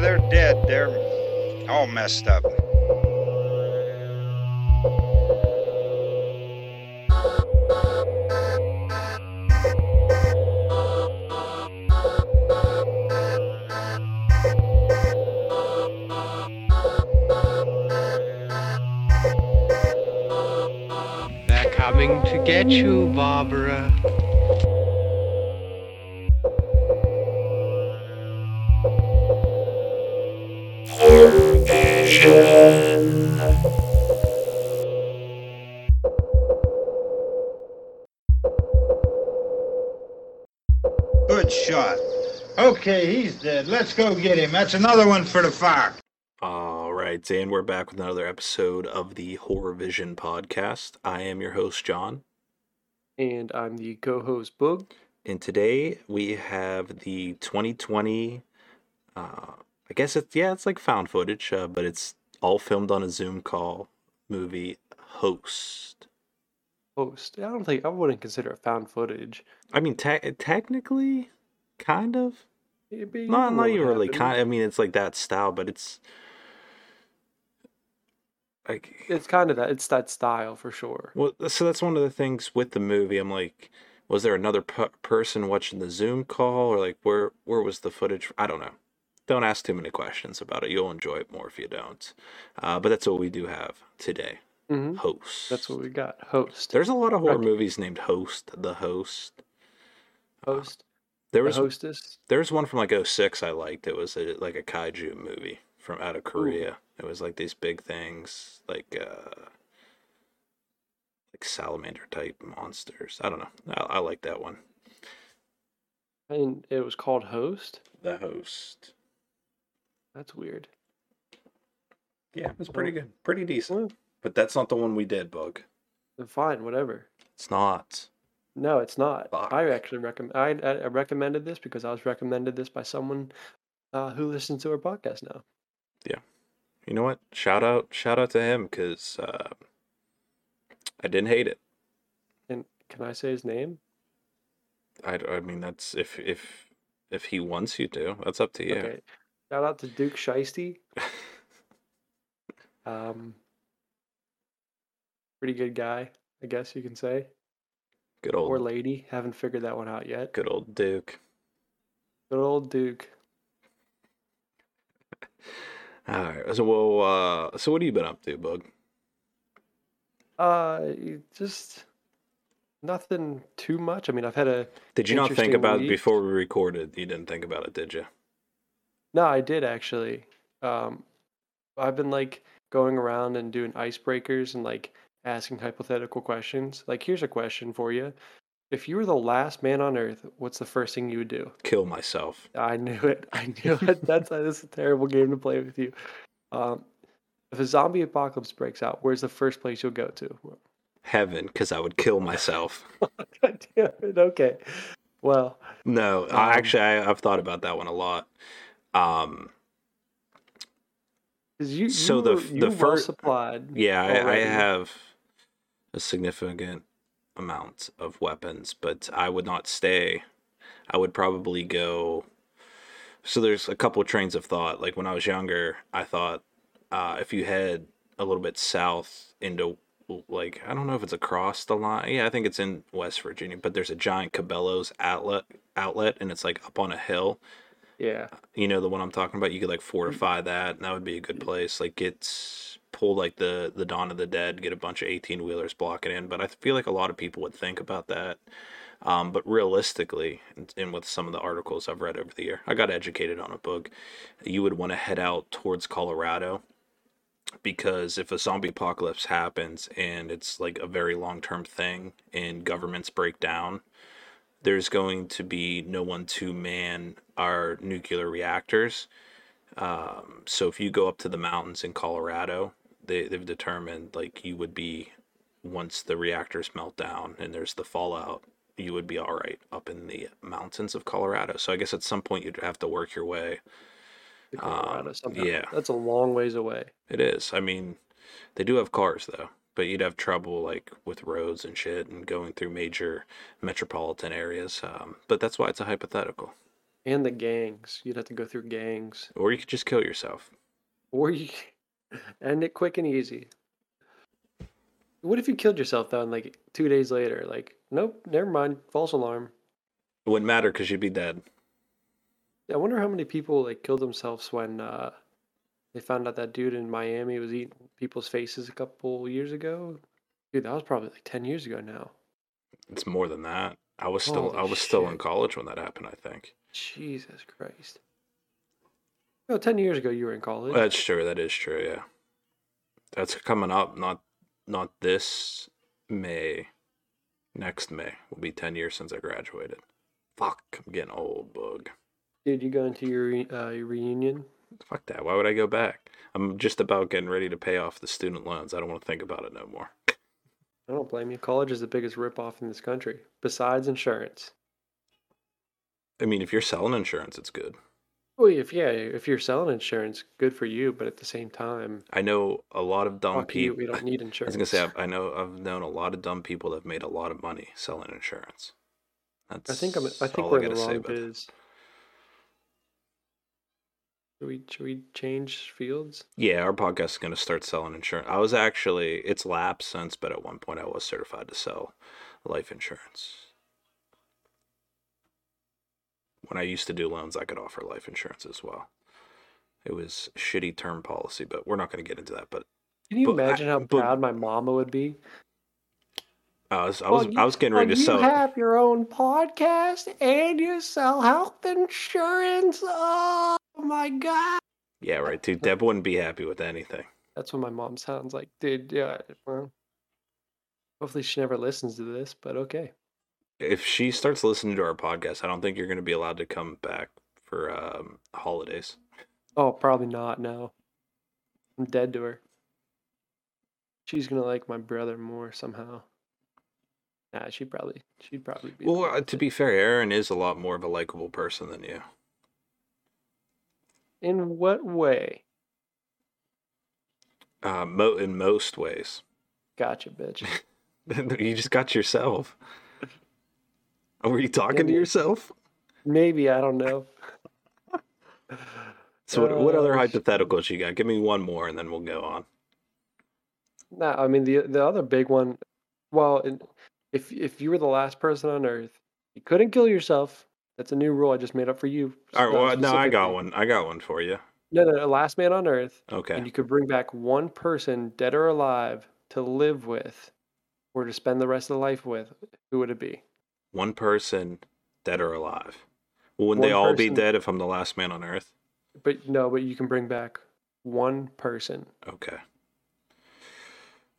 They're dead. They're all messed up. They're coming to get you, Barbara. Okay, he's dead. Let's go get him. That's another one for the fire. All right, and we're back with another episode of the Horror Vision podcast. I am your host, John, And I'm the co-host Boog. and today we have the 2020. Uh, I guess it's yeah, it's like found footage, uh, but it's all filmed on a Zoom call movie. Host. Host. I don't think I wouldn't consider it found footage. I mean, te- technically, kind of. Not not even really kind. I mean, it's like that style, but it's like It's kind of that. It's that style for sure. Well, so that's one of the things with the movie. I'm like, was there another per- person watching the Zoom call, or like where where was the footage? I don't know. Don't ask too many questions about it. You'll enjoy it more if you don't. Uh, but that's what we do have today. hmm Host. That's what we got. Host. There's a lot of horror Right. movies named Host. The Host. Host. There The was hostess. there's one from like 06 I liked. It was a, like a kaiju movie from out of Korea. It was like these big things, like uh, like salamander type monsters. I don't know. I, I like that one. And it was called Host. The host. That's weird. Yeah, it's pretty good. Pretty decent. But that's not the one we did, Bug. fine, whatever. It's not. No, it's not. Fuck. I actually recommend. I, I recommended this because I was recommended this by someone uh, who listens to our podcast now. Yeah, you know what? Shout out shout out to him cuz uh I didn't hate it. And can I say his name? I, I mean that's if if if he wants you to. That's up to you. Okay. Shout out to Duke Shiesty. Um, pretty good guy, I guess you can say. Good old Or lady. Haven't figured that one out yet. good old Duke. Good old Duke. All right. So well uh so what have you been up to, Bug? Uh, just nothing too much. I mean, I've had a Did you not think about it before we recorded? You didn't think about it, did you? no, I did actually. Um, I've been like going around and doing icebreakers and like asking hypothetical questions. Like, here's a question for you. If you were the last man on earth, what's the first thing you would do? Kill myself. I knew it. I knew it. That's that's a terrible game to play with you. Um, if a zombie apocalypse breaks out, where's the first place you'll go to? Heaven, because I would kill myself. God damn it. Okay. Well, No, Um, actually I, I've thought about that one a lot. Um, 'cause you So you the were- you the well supplied. yeah, I, I have a significant amount of weapons, but I would not stay. I would probably go. So there's a couple trains of thought. Like when I was younger, I thought uh, if you head a little bit south into like I don't know if it's across the line. Yeah, I think it's in West Virginia, but there's a giant Cabela's outlet outlet, and it's like up on a hill. Yeah. You know the one I'm talking about. You could like fortify that, and that would be a good place. Like get pull like the the Dawn of the Dead, get a bunch of 18 wheelers blocking in. But I feel like a lot of people would think about that. Um, but realistically, and, and with some of the articles I've read over the year, I got educated on a book. You would want to head out towards Colorado because if a zombie apocalypse happens and it's like a very long term thing and governments break down, there's going to be no one to man our nuclear reactors. Um, so if you go up to the mountains in Colorado, they, they've determined like you would be once the reactors melt down and there's the fallout, you would be all right up in the mountains of Colorado. So I guess at some point you'd have to work your way. Colorado Um, somehow. yeah. That's a long ways away. It is. I mean, they do have cars though, but you'd have trouble like with roads and shit and going through major metropolitan areas. Um, but that's why it's a hypothetical. And the gangs. You'd have to go through gangs. Or you could just kill yourself. Or you end it quick and easy. What if you killed yourself though and like two days later, like, nope, never mind, false alarm. It wouldn't matter because you'd be dead. I wonder how many people like killed themselves when uh they found out that dude in Miami was eating people's faces a couple years ago. Dude, that was probably like ten years ago now. It's more than that. I was still Holy I was still in college when that happened, I think. Jesus Christ. No, ten years ago you were in college. That's true, that is true, yeah. That's coming up, not not this May. Next May will be ten years since I graduated. Fuck, I'm getting old, bug. Dude, you going to your uh, your reunion? Fuck that. Why would I go back? I'm just about getting ready to pay off the student loans. I don't want to think about it no more. I don't blame you. College is the biggest ripoff in this country, besides insurance. I mean, if you're selling insurance, it's good. Well, if yeah, if you're selling insurance, good for you. But at the same time, I know a lot of dumb people. We don't need insurance. I was gonna say I I know I've known a lot of dumb people that have made a lot of money selling insurance. That's I think I'm. I think we're in gotta the say wrong biz. Should we should we change fields? Yeah, our podcast is gonna start selling insurance. I was actually it's lapsed since, but at one point I was certified to sell life insurance. When I used to do loans, I could offer life insurance as well. It was shitty term policy, but we're not going to get into that. But Can you But I- imagine how but- proud my mama would be? I was I was Well, I was getting ready to you sell. You have your own podcast and you sell health insurance. Oh my god! Yeah, right. Dude, Deb wouldn't be happy with anything. That's what my mom sounds like, dude. Yeah. Well, hopefully she never listens to this, but okay. If she starts listening to our podcast, I don't think you're going to be allowed to come back for um, holidays. Oh, probably not. No, I'm dead to her. She's gonna like my brother more somehow. Nah, she probably she'd probably be. Well, uh, to be fair, Aaron is a lot more of a likable person than you. in what way? Uh, mo- in most ways. Gotcha, bitch. you just got yourself. Were you talking to yourself? Maybe I don't know. So what, what other Oh, hypotheticals you got? Give me one more, and then we'll go on. Nah, I mean the the other big one. Well, if if you were the last person on Earth, you couldn't kill yourself. That's a new rule I just made up for you. All right. uh, Well, no, I got one. I got one for you. No, no, no, last man on Earth, Okay. and you could bring back one person, dead or alive, to live with, or to spend the rest of the life with. Who would it be? One person, dead or alive. Wouldn't they One all be dead if I'm the last man on Earth? But no, but you can bring back one person. Okay.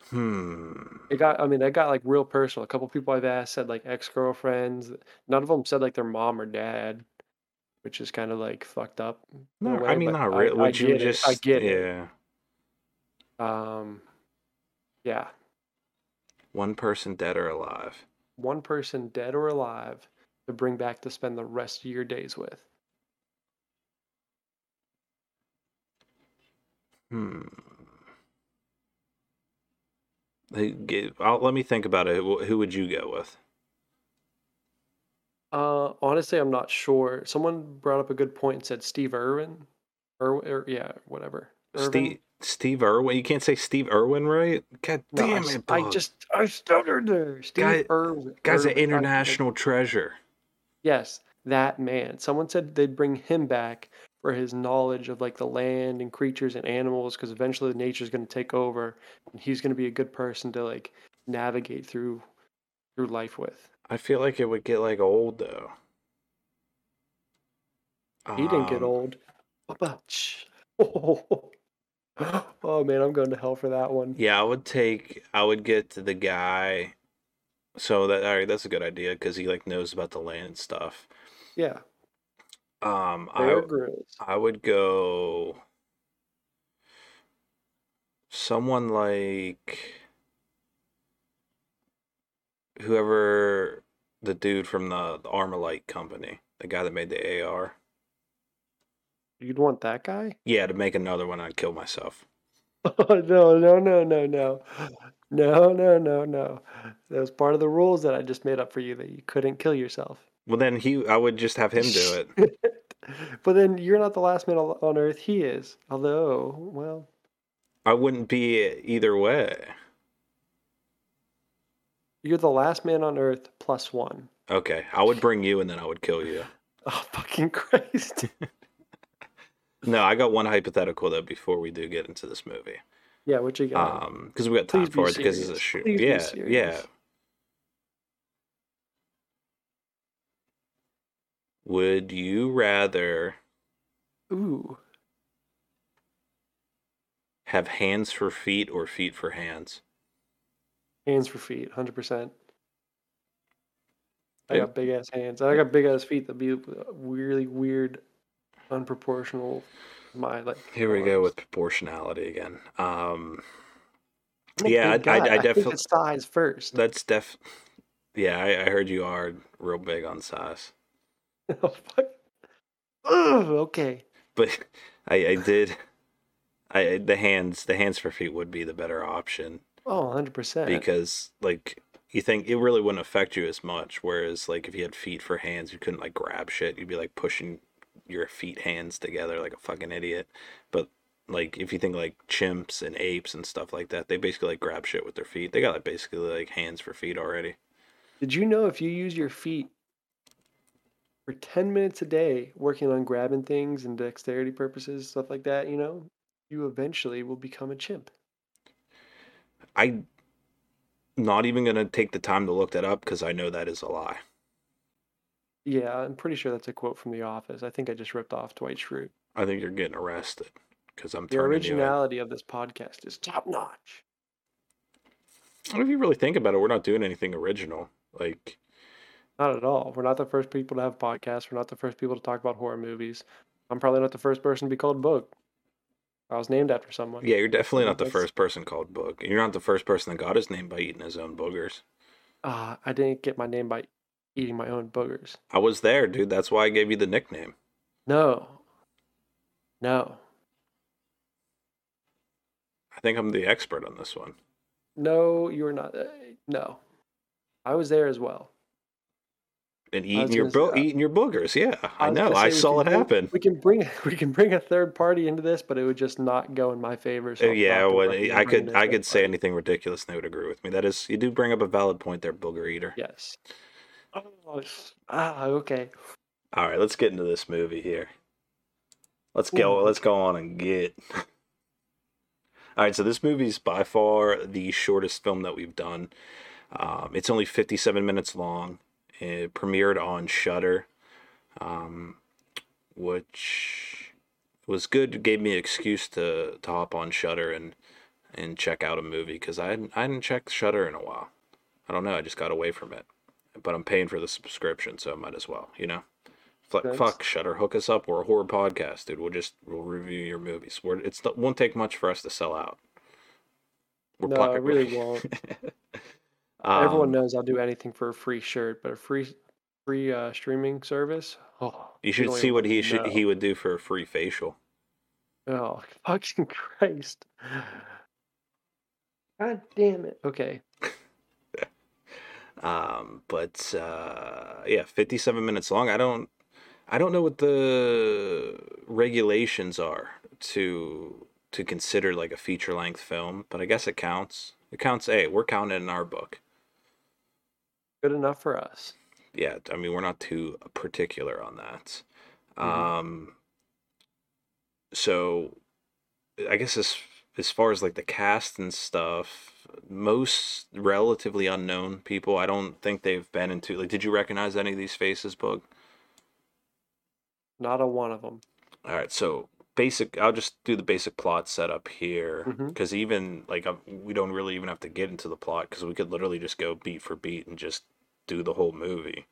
Hmm. It got, I mean, that got like real personal. A couple people I've asked said like ex girlfriends. None of them said like their mom or dad, which is kind of like fucked up. No, I mean not I- really. I Would you get it, just? I get it. yeah. Um, yeah, One person, dead or alive. One person dead or alive to bring back to spend the rest of your days with. Hmm. I'll, let me think about it. Who who would you go with? Uh, honestly, I'm not sure. Someone brought up a good point and said Steve Irwin, or, or yeah, whatever. Irvin? Steve Steve Irwin. You can't say Steve Irwin, right? God No, I damn s- it, I just I stuttered there. Steve Guy- Irwin. Guy's an Irvin, I- I- international treasure. Yes, that man. Someone said they'd bring him back for his knowledge of like the land and creatures and animals because eventually nature's going to take over and he's going to be a good person to like navigate through through life with. I feel like it would get like old though. He didn't get Um, old. Ba-ba-ch. Oh man, I'm going to hell for that one. Yeah, I would take. I would get to the guy. So that all right, that's a good idea because he like knows about the land and stuff. Yeah, Um, Bear I Grylls. I would go someone like whoever the dude from the, the Armalite company, the guy that made the AR. You'd want that guy? Yeah, to make another one, I'd kill myself. Oh no, no, no, no, no. No, no, no, no. That was part of the rules that I just made up for you that you couldn't kill yourself. Well, then he, I would just have him do it. but then you're not the last man on on Earth. He is. Although, well, I wouldn't be either way. you're the last man on Earth plus one. Okay, I would bring you, and then I would kill you. Oh fucking Christ! No, I got one hypothetical though before we do get into this movie. yeah, what you got? Um, because we got time Please for it because it's a shoot. Please Yeah, yeah. Would you rather Ooh, have hands for feet or feet for hands? hands for feet, hundred percent. I got big ass hands. I got big ass feet That'd be really weird, unproportional. My like. Here we go with proportionality again. Um, yeah, big I- I- I definitely- size first. that's def. Yeah, I, I heard you are real big on size, oh, fuck. Ugh, okay. but I, I did. I the hands the hands for feet would be the better option Oh, 100%. because like you think it really wouldn't affect you as much. Whereas like if you had feet for hands, you couldn't like grab shit. You'd be like pushing your feet hands together like a fucking idiot. But like if you think like chimps and apes and stuff like that, they basically like grab shit with their feet. They got like basically like hands for feet already. Did you know if you use your feet for 10 minutes a day working on grabbing things and dexterity purposes, stuff like that, you know, you eventually will become a chimp. I'm not even gonna take the time to look that up because I know that is a lie. Yeah, I'm pretty sure that's a quote from The Office. I think I just ripped off Dwight Schrute. I think you're getting arrested because I'm The turning originality of this podcast is top notch. you. If you really think about it, we're not doing anything original. Like Not at all. We're not the first people to have podcasts. We're not the first people to talk about horror movies. I'm probably not the first person to be called Book. I was named after someone. Yeah, you're definitely not the That's- first person called Book. You're not the first person that got his name by eating his own boogers. Uh, I didn't get my name by eating my own boogers. I was there, dude. That's why I gave you the nickname. No. No. I think I'm the expert on this one. No, you were not. Uh, no. I was there as well. And eating your bo- eating your boogers, yeah. I, was know. I saw it bring- happen. We can bring we can bring a third party into this, but it would just not go in my favor. So Uh, yeah, well, I could I could say party. anything ridiculous and they would agree with me. That is, you do bring up a valid point there, booger eater. Yes. Oh, ah, okay. All right, let's get into this movie here. Let's go. Ooh. Let's go on and get. All right, so this movie's by far the shortest film that we've done. Um, it's only 57 minutes long. It premiered on Shudder, um, which was good. It gave me an excuse to, to hop on Shudder and and check out a movie because I hadn't, I hadn't checked Shudder in a while. I don't know. I just got away from it, but I'm paying for the subscription, so I might as well. You know. Fuck, Thanks. fuck, Shudder, hook us up. We're a horror podcast, dude. We'll just we'll review your movies. We're it's it won't take much for us to sell out. We're No, pla- it really won't. Um, Everyone knows I'll do anything for a free shirt, but a free free uh, streaming service. Oh, You should see what he should he would do for a free facial. Oh, fucking Christ. God damn it. Okay. Um, but uh, yeah, fifty-seven minutes long. I don't, I don't know what the regulations are to to consider like a feature-length film, but I guess it counts. It counts. Hey, we're counting it in our book. Good enough for us. yeah i mean we're not too particular on that Mhm. um so i guess as as far as like the cast and stuff most relatively unknown people i don't think they've been into like did you recognize any of these faces bug Not a one of them. all right so basic i'll just do the basic plot setup here because even like we don't really even have to get into the plot because we could literally just go beat for beat and just do the whole movie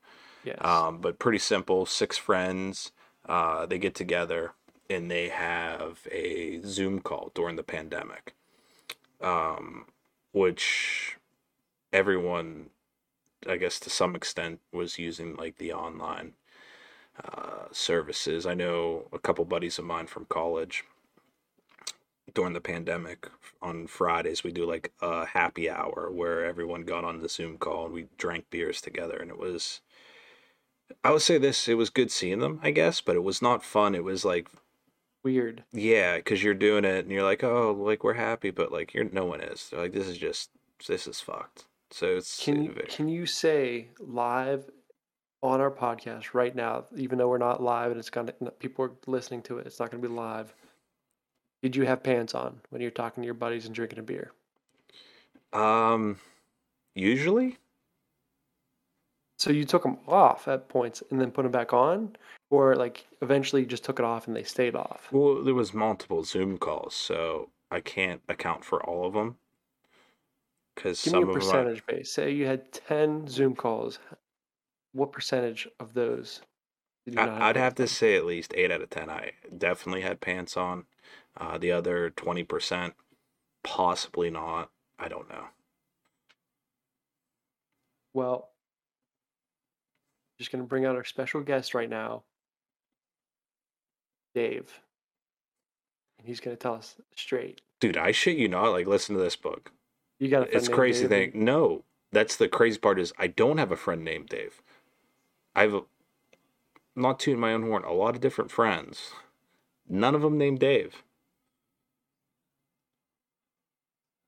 Yes. um, but pretty simple. Six friends, uh, they get together and they have a Zoom call during the pandemic, um, which everyone, I guess to some extent, was using like the online uh, services. I know a couple buddies of mine from college. During the pandemic, on Fridays we do like a happy hour where everyone got on the Zoom call and we drank beers together, and it was I would say this: it was good seeing them, I guess, but it was not fun. It was like, Weird. yeah, because you're doing it and you're like, oh, like we're happy, but like you're no one is. They're like this is just this is fucked. So it's Can you, can you say live on our podcast right now, even though we're not live and it's gonna people are listening to it, it's not gonna be live. Did you have pants on when you're talking to your buddies and drinking a beer? um usually So you took them off at points and then put them back on, or like eventually just took it off and they stayed off. well there was multiple Zoom calls, so I can't account for all of them because Give me a of them. I- percentage base. Say you had ten Zoom calls. What percentage of those? Did you not I, I'd have to say at least eight out of ten. I definitely had pants on. Uh, the other twenty percent, possibly not. I don't know. Well, just gonna bring out our special guest right now, Dave, and he's gonna tell us straight. Dude, I shit you not. Like, listen to this book. You got a It's crazy Dave? thing. No, that's the crazy part is I don't have a friend named Dave. I've a- not tooting my own horn. A lot of different friends. None of them named Dave.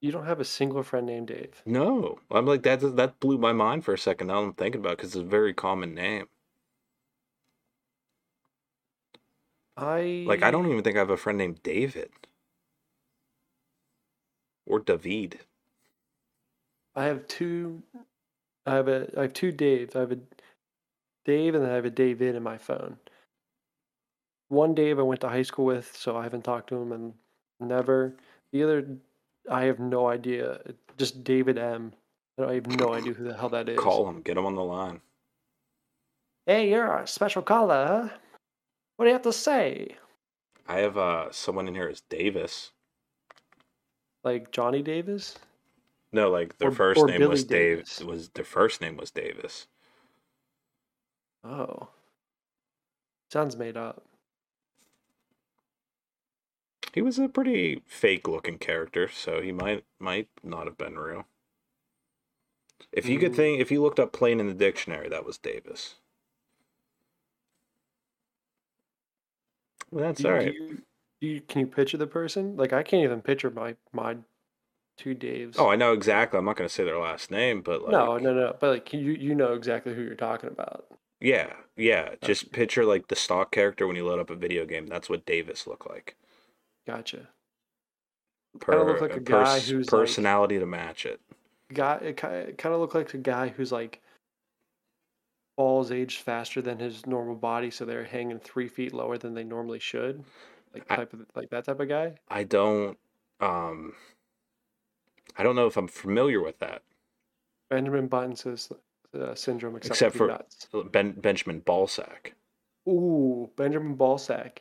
You don't have a single friend named Dave. No, I'm like that. That blew my mind for a second. Now I'm thinking about because it's a very common name. I Like I don't even think I have a friend named David or David. I have two. I have a. I have two Daves. I have a Dave and then I have a David in my phone. One Dave I went to high school with, so I haven't talked to him and never. The other, I have no idea. Just David M. I have no idea who the hell that is. Call him. Get him on the line. Hey, you're a special caller. huh? What do you have to say? I have uh someone in here is Davis. Like Johnny Davis? No, like their Or- first or name Billy was Dave. Davis. Was their first name was Davis. Oh. Sounds made up. He was a pretty fake looking character, so he might might not have been real. If you could Mm. think, if you looked up plain in the dictionary, that was Davis. Well, that's Do all you- right. do you, do you, can you picture the person? Like I can't even picture my my two Daves. Oh, I know exactly. I'm not going to say their last name, but like, no, no, no. But like you, you know exactly who you're talking about. yeah, yeah. Just picture like the stock character when you load up a video game. That's what Davis looked like. Gotcha. Per, Kinda look like a guy pers- who's, like- personality to match it. Guy, it kind of looked like a guy who's like balls age faster than his normal body, so they're hanging three feet lower than they normally should. Like I- type of like that type of guy. I don't, um, I don't know if I'm familiar with that. Benjamin Button says uh, syndrome, except, Except for nuts. Ben Benjamin Ballsack. Ooh, Benjamin Ballsack.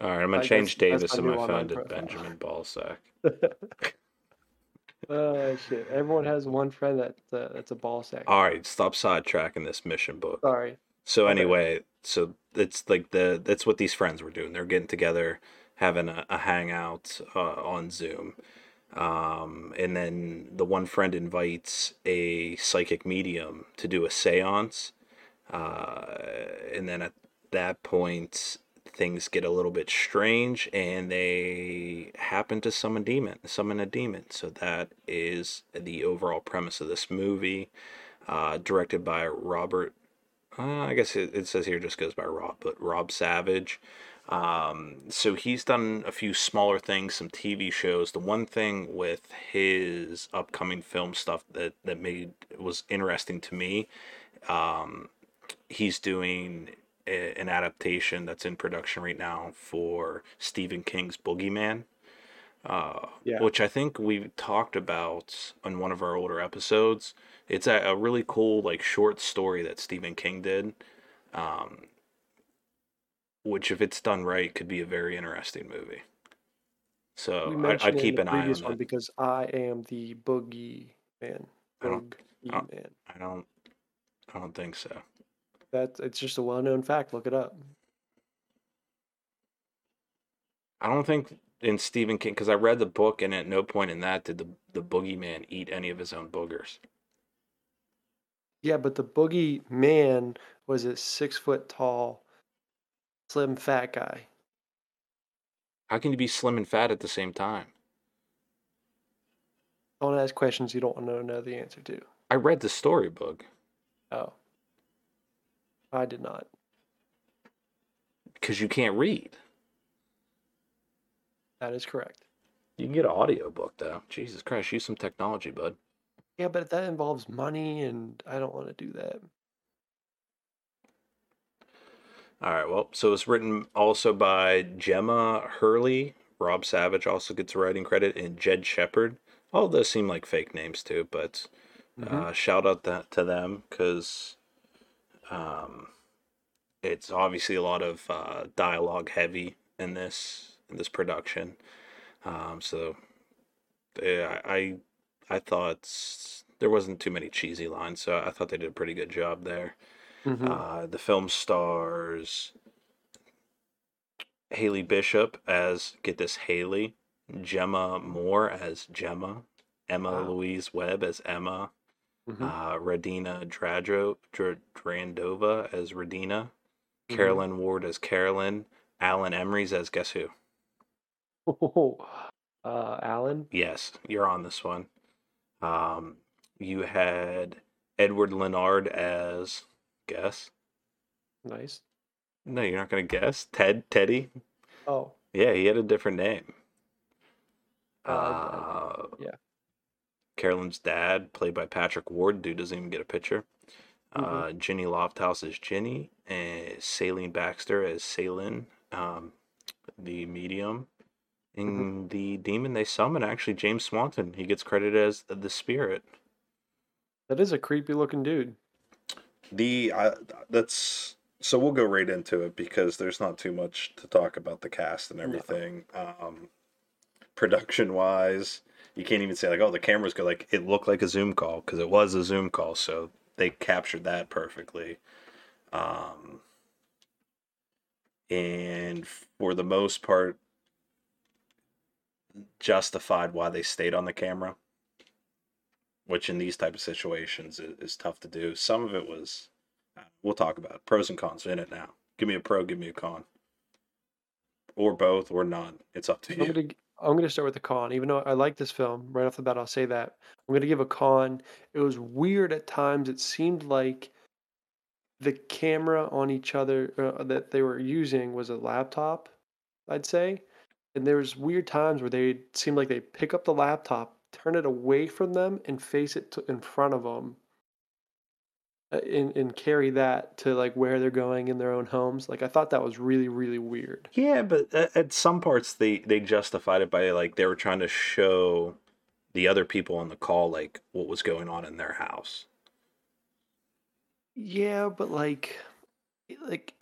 All right, I'm gonna change Davis in my phone to. Benjamin Ballsack. Oh shit! Everyone has one friend that uh, that's a ball sack. All right, stop sidetracking this mission book. Sorry. So Okay. anyway, so it's like the that's what these friends were doing. They're getting together, having a, a hangout uh, on Zoom, um, and then the one friend invites a psychic medium to do a séance, uh, and then at that point things get a little bit strange, and they happen to summon demon, summon a demon. So that is the overall premise of this movie, uh, directed by Robert uh, I guess it, it says here just goes by Rob, but Rob Savage. Um, so he's done a few smaller things, some TV shows. The one thing with his upcoming film stuff that that made was interesting to me, um, he's doing a, an adaptation that's in production right now for Stephen King's Boogeyman. Uh, Yeah. which I think we talked about on one of our older episodes. It's a, a really cool like short story that Stephen King did, um, which if it's done right could be a very interesting movie. So I, I'd keep an eye on one that. because I am the boogie man. I don't- Boogie I don't- I don't, I don't think so. That's it's just a well-known fact. Look it up. I don't think in Stephen King because I read the book and at no point in that did the the boogeyman eat any of his own boogers. Yeah, but the boogie man was a six foot tall, slim, fat guy. How can you be slim and fat at the same time? Don't ask questions you don't want to know the answer to. I read the storybook Oh. I did not. because you can't read. That is correct. You can get an audiobook though. Jesus Christ, use some technology, bud. Yeah, but that involves money, and I don't want to do that. All right, well, so it's written also by Gemma Hurley. Rob Savage also gets a writing credit, and Jed Shepherd. All those seem like fake names too, but Mm-hmm. uh, shout out that, to them because um, it's obviously a lot of uh, dialogue heavy in this in this production. Um, so yeah, I I thought there wasn't too many cheesy lines, so I thought they did a pretty good job there. Mhm. Uh, the film stars Haley Bishop as get this Haley, Jemma Moore as Jemma, Emma Wow. Louise Webb as Emma, Mhm. uh, Radina Dradro, Dr- Drandova as Radina, Mhm. Caroline Ward as Caroline, Alan Emrys as guess who? uh, Alan. Yes, you're on this one. Um, you had Edward Linard as guess. Nice. No, you're not gonna guess. Ted Teddy. Oh, Yeah, he had a different name. Uh, Uh, yeah. Caroline's dad, played by Patrick Ward, dude doesn't even get a picture. Mm-hmm. Uh, Jinny Lofthouse is Jinny, and Seylan Baxter as Seylan, um, the medium. In Mm-hmm. the demon they summon, actually, James Swanton, he gets credited as the spirit. that is a creepy looking dude. The I, that's so we'll go right into it because there's not too much to talk about the cast and everything. Um, production wise, you can't even say like, oh, the cameras go like it looked like a Zoom call because it was a Zoom call, so they captured that perfectly. Um, and for the most part, justified why they stayed on the camera which in these type of situations is, is tough to do. Some of it was, uh, we'll talk about it. pros and cons in it now. Give me a pro, give me a con, or both, or none. It's up to you. I'm gonna start with the con. Even though I like this film, right off the bat, I'll say that I'm gonna give a con. It was weird at times. It seemed like the camera on each other uh, that they were using was a laptop. I'd say, and there was weird times where they seemed like they pick up the laptop, turn it away from them, and face it to, in front of them. Uh, and, and carry that to like where they're going in their own homes. Like I thought that was really really weird. Yeah, but at, at some parts they they justified it by like they were trying to show the other people on the call like what was going on in their house. Yeah, but like, like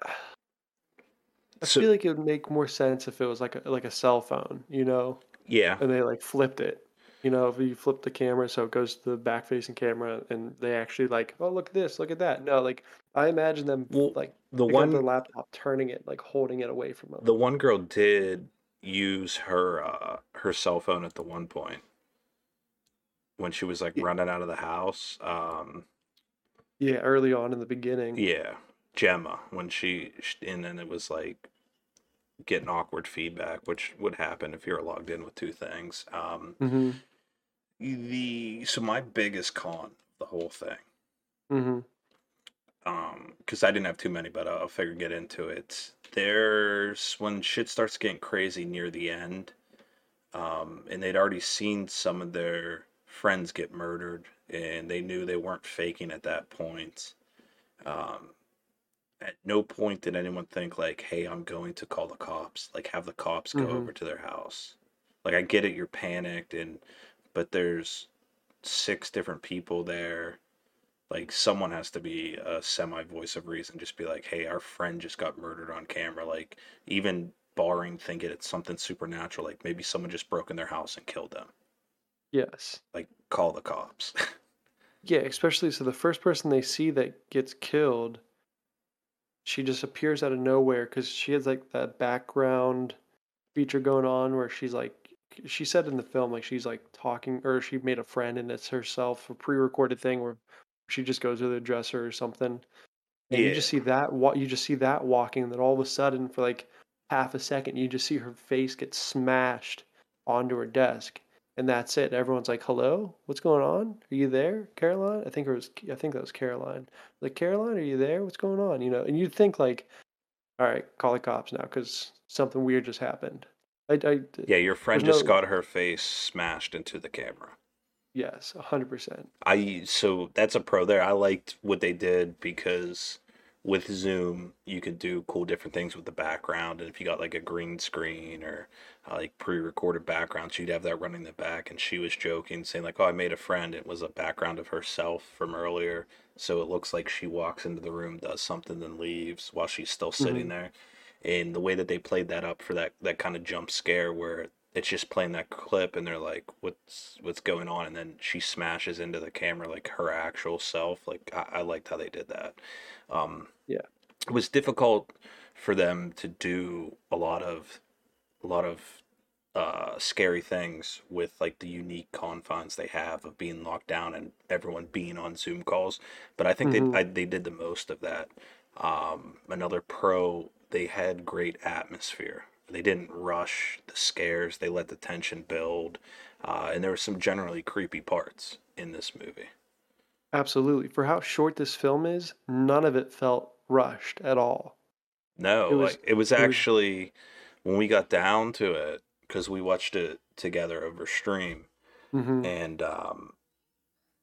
I So- feel like it would make more sense if it was like a like a cell phone, you know, Yeah, and they like flipped it. You know, if you flip the camera so it goes to the back facing camera and they actually like, oh look at this, look at that. No, like I imagine them Well, like the one their laptop, turning it, like holding it away from them. the one girl did use her uh her cell phone at the one point when she was like Yeah. running out of the house. Um Yeah, early on in the beginning. Yeah, Jemma when she and then it was like getting awkward feedback, which would happen if you're logged in with two things. Um, Mm-hmm. The so my biggest con the whole thing, Mm-hmm. um, because I didn't have too many, but I'll figure get into it. There's when shit starts getting crazy near the end, um, and they'd already seen some of their friends get murdered, and they knew they weren't faking at that point. Um, at no point did anyone think like, "Hey, I'm going to call the cops." Like, have the cops go Mhm. over to their house. Like, I get it, you're panicked, and but there's six different people there. Like someone has to be a semi voice of reason just be like hey our friend just got murdered on camera. Like even barring thinking it's something supernatural like maybe someone just broke in their house and killed them. Yes. like call the cops. Yeah, especially so the first person they see that gets killed, she just appears out of nowhere because she has like that background feature going on where she's like, she said in the film like she's like talking or she made a friend and it's herself a pre-recorded thing where She just goes to the dresser or something, and you just see that wa- you just see that walking, and then all of a sudden, for like half a second, you just see her face get smashed onto her desk, and that's it. Everyone's like, "Hello, what's going on? Are you there, Caroline?" I think it was I think that was Caroline. Like, Caroline, are you there? What's going on? You know, and you'd think like, "All right, call the cops now because something weird just happened." I, I Yeah, your friend just no- got her face smashed into the camera. yes, hundred percent. I so that's a pro there. I liked what they did because with Zoom you could do cool different things with the background, and if you got like a green screen or uh, like pre-recorded background, she'd have that running in the back. And she was joking, saying like, "Oh, I made a friend." It was a background of herself from earlier, so it looks like she walks into the room, does something, then leaves while she's still sitting Mhm. there. And the way that they played that up for that that kind of jump scare where it's just playing that clip and they're like what's what's going on and then she smashes into the camera like her actual self like i, I liked how they did that um Yeah. it was difficult for them to do a lot of a lot of uh scary things with like the unique confines they have of being locked down and everyone being on zoom calls but i think Mhm. they I, they did the most of that um another pro they had great atmosphere they didn't rush the scares they let the tension build uh, and there were some generally creepy parts in this movie Absolutely. For how short this film is, none of it felt rushed at all. no It was- like it was it was- actually when we got down to it because we watched it together over stream hmm and um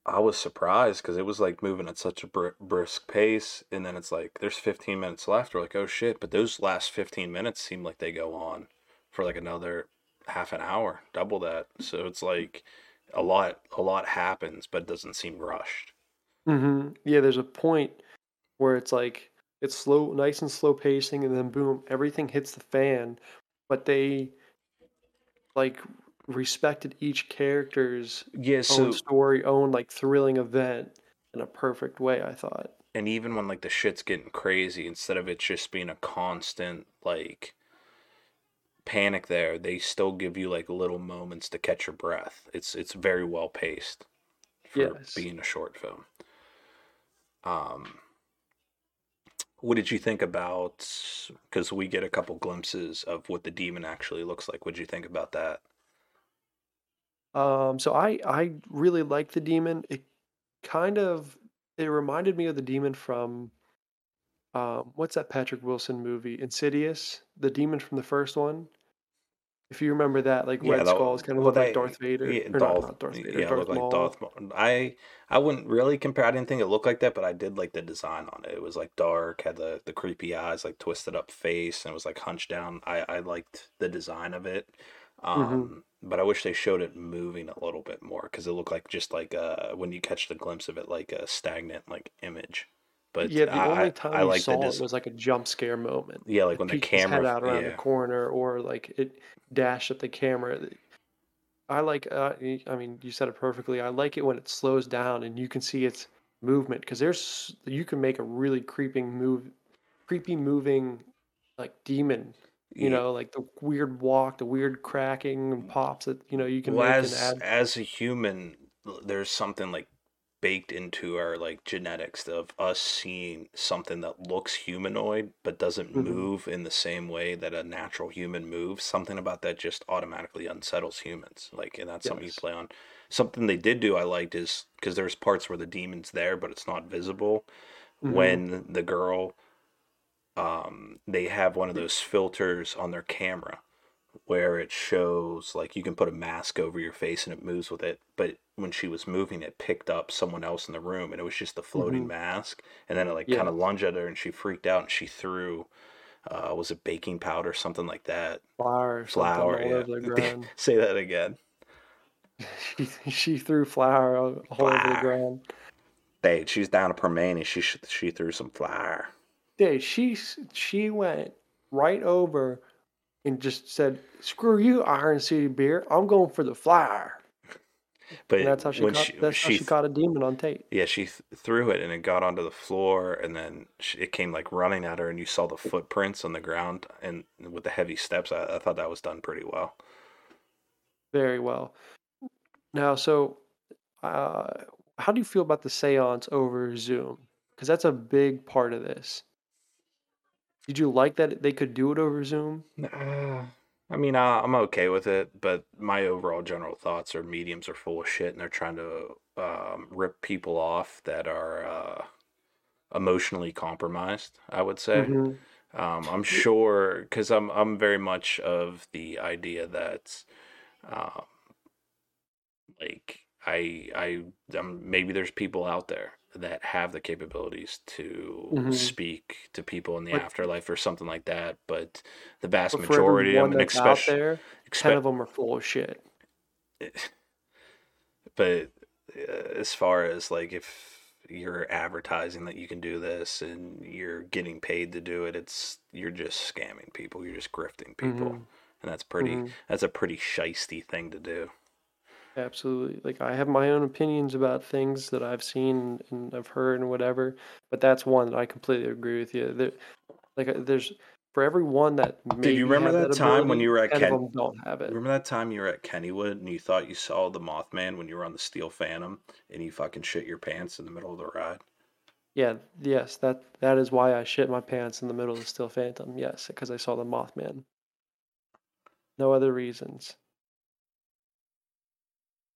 I was surprised because it was like moving at such a br- brisk pace, and then it's like there's 15 minutes left. We're like, oh shit! But those last 15 minutes seem like they go on for like another half an hour, double that. So it's like a lot, a lot happens, but it doesn't seem rushed. hmm Yeah, there's a point where it's like it's slow, nice and slow pacing, and then boom, everything hits the fan. But they like respected each character's Yeah. own story, own like thrilling event in a perfect way. I thought. and even when like the shit's getting crazy, instead of it just being a constant like panic there, they still give you like little moments to catch your breath. It's it's very well paced for Yes. being a short film. Um what did you think about because we get a couple glimpses of what the demon actually looks like. What did you think about that? Um, so I I really like the demon. It kind of it reminded me of the demon from um what's that Patrick Wilson movie? Insidious, the demon from the first one. If you remember that, like Red that- Skull is kind of well, look like they- Darth Vader. yeah, or not, Darth- not Darth Vader, yeah, Darth like Darth Maul. I I wouldn't really compare. I didn't think it looked like that, but I did like the design on it. It was like dark, had the the creepy eyes, like twisted up face, and it was like hunched down. I I liked the design of it. Mm-hmm. But I wish they showed it moving a little bit more because it looked like just like uh when you catch the glimpse of it, like a stagnant like image. But yeah, the I, only time I you like saw it was like a jump scare moment. yeah, like when the his head camera out around yeah. the corner, or like it dashed at the camera. I like. Uh, I mean, you said it perfectly. I like it when it slows down and you can see its movement because there's you can make a really creeping move, creepy moving, like demon. You know, like the weird walk, the weird cracking and pops that you know you can well, make as add. as a human, there's something like baked into our like genetics of us seeing something that looks humanoid but doesn't Mhm. move in the same way that a natural human moves. Something about that just automatically unsettles humans. Like, and that's something you play on. Something they did do I liked is because there's parts where the demon's there but it's not visible. Mhm. When the girl, um, they have one of those filters on their camera where it shows like you can put a mask over your face and it moves with it but when she was moving it picked up someone else in the room and it was just a floating Mhm. mask and then it like Yeah. kind of lunged at her and she freaked out and she threw uh was it baking powder or something like that flour, flour yeah over the ground. say that again she, she threw flour all, all over the Flour. ground. hey she's down at Permane she she threw some flour Dude, she she went right over and just said, "Screw you, Iron City beer. I'm going for the flour." but And that's how she caught. she, that's how she th- caught a demon on tape. Yeah, she th- threw it and it got onto the floor, and then sh it came like running at her, and you saw the footprints on the ground, and with the heavy steps, I, I thought that was done pretty well. Very well. Now, so uh, how do you feel about the seance over Zoom? Because that's a big part of this. Did you like that they could do it over Zoom? Uh, I mean, uh, I'm okay with it, but my overall general thoughts are mediums are full of shit, and they're trying to um, rip people off that are uh, emotionally compromised. I would say. Mhm. Um, I'm sure because I'm I'm very much of the idea that, um, like I I um, maybe there's people out there that have the capabilities to Mhm. speak to people in the But afterlife or something like that, but the vast but majority of them, out especially, there, ten of them are full of shit. but uh, as far as like if you're advertising that you can do this and you're getting paid to do it, it's you're just scamming people. You're just grifting people, Mhm. and that's pretty. Mhm. That's a pretty shisty thing to do. Absolutely. Like I have my own opinions about things that I've seen and I've heard and whatever, but that's one that I completely agree with you. There, like uh, there's for every one that maybe you remember had that time when you were at 10 Ken- them don't have it. Remember that time you were at Kennywood and you thought you saw the Mothman when you were on the Steel Phantom and you fucking shit your pants in the middle of the ride? Yeah, yes, that that is why I shit my pants in the middle of the Steel Phantom. Yes, because I saw the Mothman. No other reasons.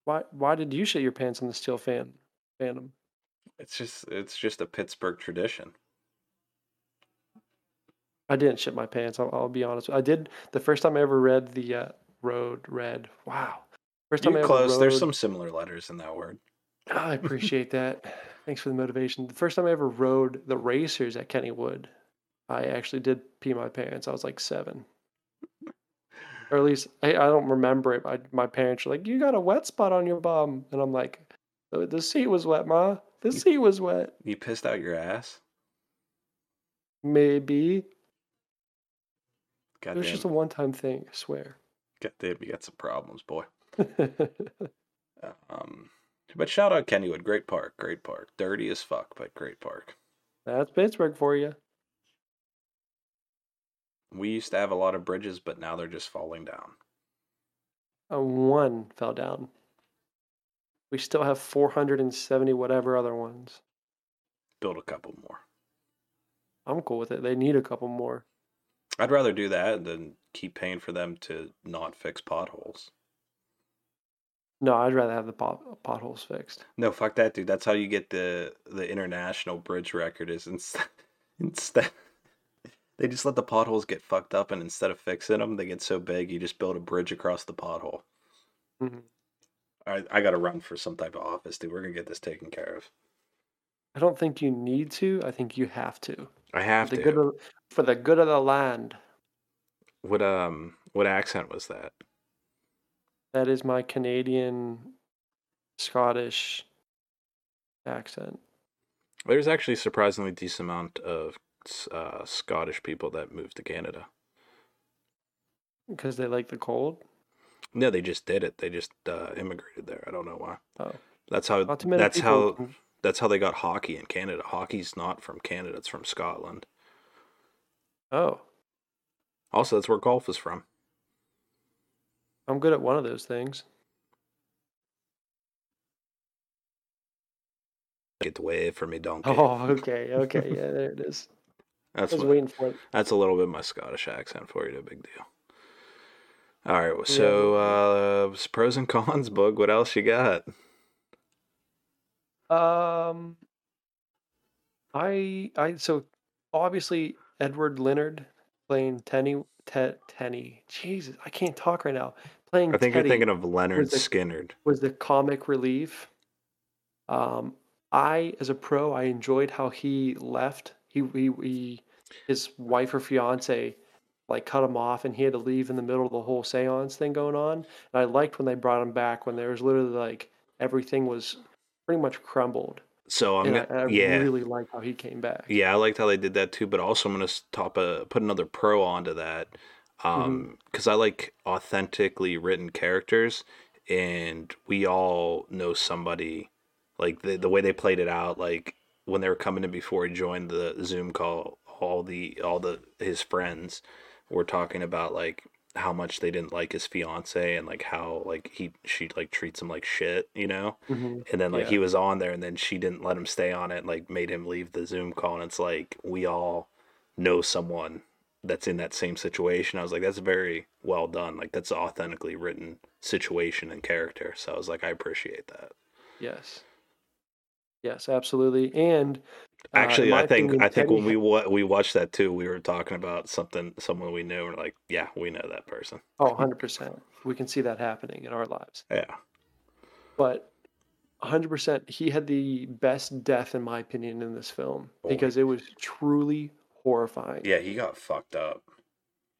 Why why did you shit your pants in the Steel Fan Phantom? It's just it's just a Pittsburgh tradition. I didn't shit my pants. I'll, I'll be honest. I did the first time I ever read the uh, road read. Wow. First time I You're ever close. There's some similar letters in that word. I appreciate that. Thanks for the motivation. The first time I ever rode the racers at Kennywood, I actually did pee my pants. I was like seven. Or at least I, I don't remember it. I, my parents were like, "You got a wet spot on your bum," and I'm like, "The, the seat was wet, ma. The seat was wet." You pissed out your ass? Maybe God it was damn, just a one-time thing. I swear. God damn, you got some problems, boy. Um, but shout out Kennywood, great park, great park. Dirty as fuck, but great park. That's Pittsburgh for you. We used to have a lot of bridges, but now they're just falling down. A one fell down. We still have 470 whatever other ones. Build a couple more. I'm cool with it. They need a couple more. I'd rather do that than keep paying for them to not fix potholes. No, I'd rather have the pot, potholes fixed. No, fuck that, dude. That's how you get the the international bridge record. Is instead instead they just let the potholes get fucked up, and instead of fixing them, they get so big you just build a bridge across the pothole. Mhm. I I got to run for some type of office, dude. We're gonna get this taken care of. I don't think you need to. I think you have to. I have for the to. of, for the good of the land. What um what accent was that? That is my Canadian Scottish accent. There's actually a surprisingly decent amount of uh, Scottish people that moved to Canada. Because they like the cold. No, they just did it. They just uh, immigrated there. I don't know why. Oh. That's how. Not too many That's people how. That's how they got hockey in Canada. Hockey's not from Canada. It's from Scotland. Oh, Also, that's where golf is from. I'm good at one of those things. Get away from me, donkey. Oh, okay, okay, yeah, there it is. I that's was what, waiting for it. That's a little bit my Scottish accent for you. No big deal. All right. well, So, uh, pros and cons, Bug. What else you got? Um, I I so obviously Edward Linard playing Tenny Te, Tenny. Jesus, I can't talk right now. Playing I think Teddy you're thinking of Lynyrd Skynyrd. was the comic relief. Um, I as a pro, I enjoyed how he left. He he, he his wife or fiance like cut him off, and he had to leave in the middle of the whole seance thing going on. And I liked when they brought him back when there was literally like everything was pretty much crumbled. So I'm and gonna, I yeah, really like how he came back. yeah. I liked how they did that too. But also, I'm gonna top a put another pro onto that, um, because I like authentically written characters, and we all know somebody, like the the way they played it out, like when they were coming in before he joined the Zoom call, all the all the his friends were talking about like how much they didn't like his fiance and like how like he she like treats him like shit, you know. hmm And then like Yeah. he was on there, and then she didn't let him stay on it, and, like made him leave the Zoom call. And it's like we all know someone that's in that same situation. I was like, that's very well done. Like that's authentically written situation and character. So I was like, I appreciate that. Yes. Yes, absolutely. And Uh, Actually, my I think opinion, I think when we wa- we watched that too, we were talking about something someone we knew, and we're like, yeah, we know that person. oh, 100%. We can see that happening in our lives. Yeah, But 100%, he had the best death, in my opinion, in this film Boy. because it was truly horrifying. Yeah, he got fucked up.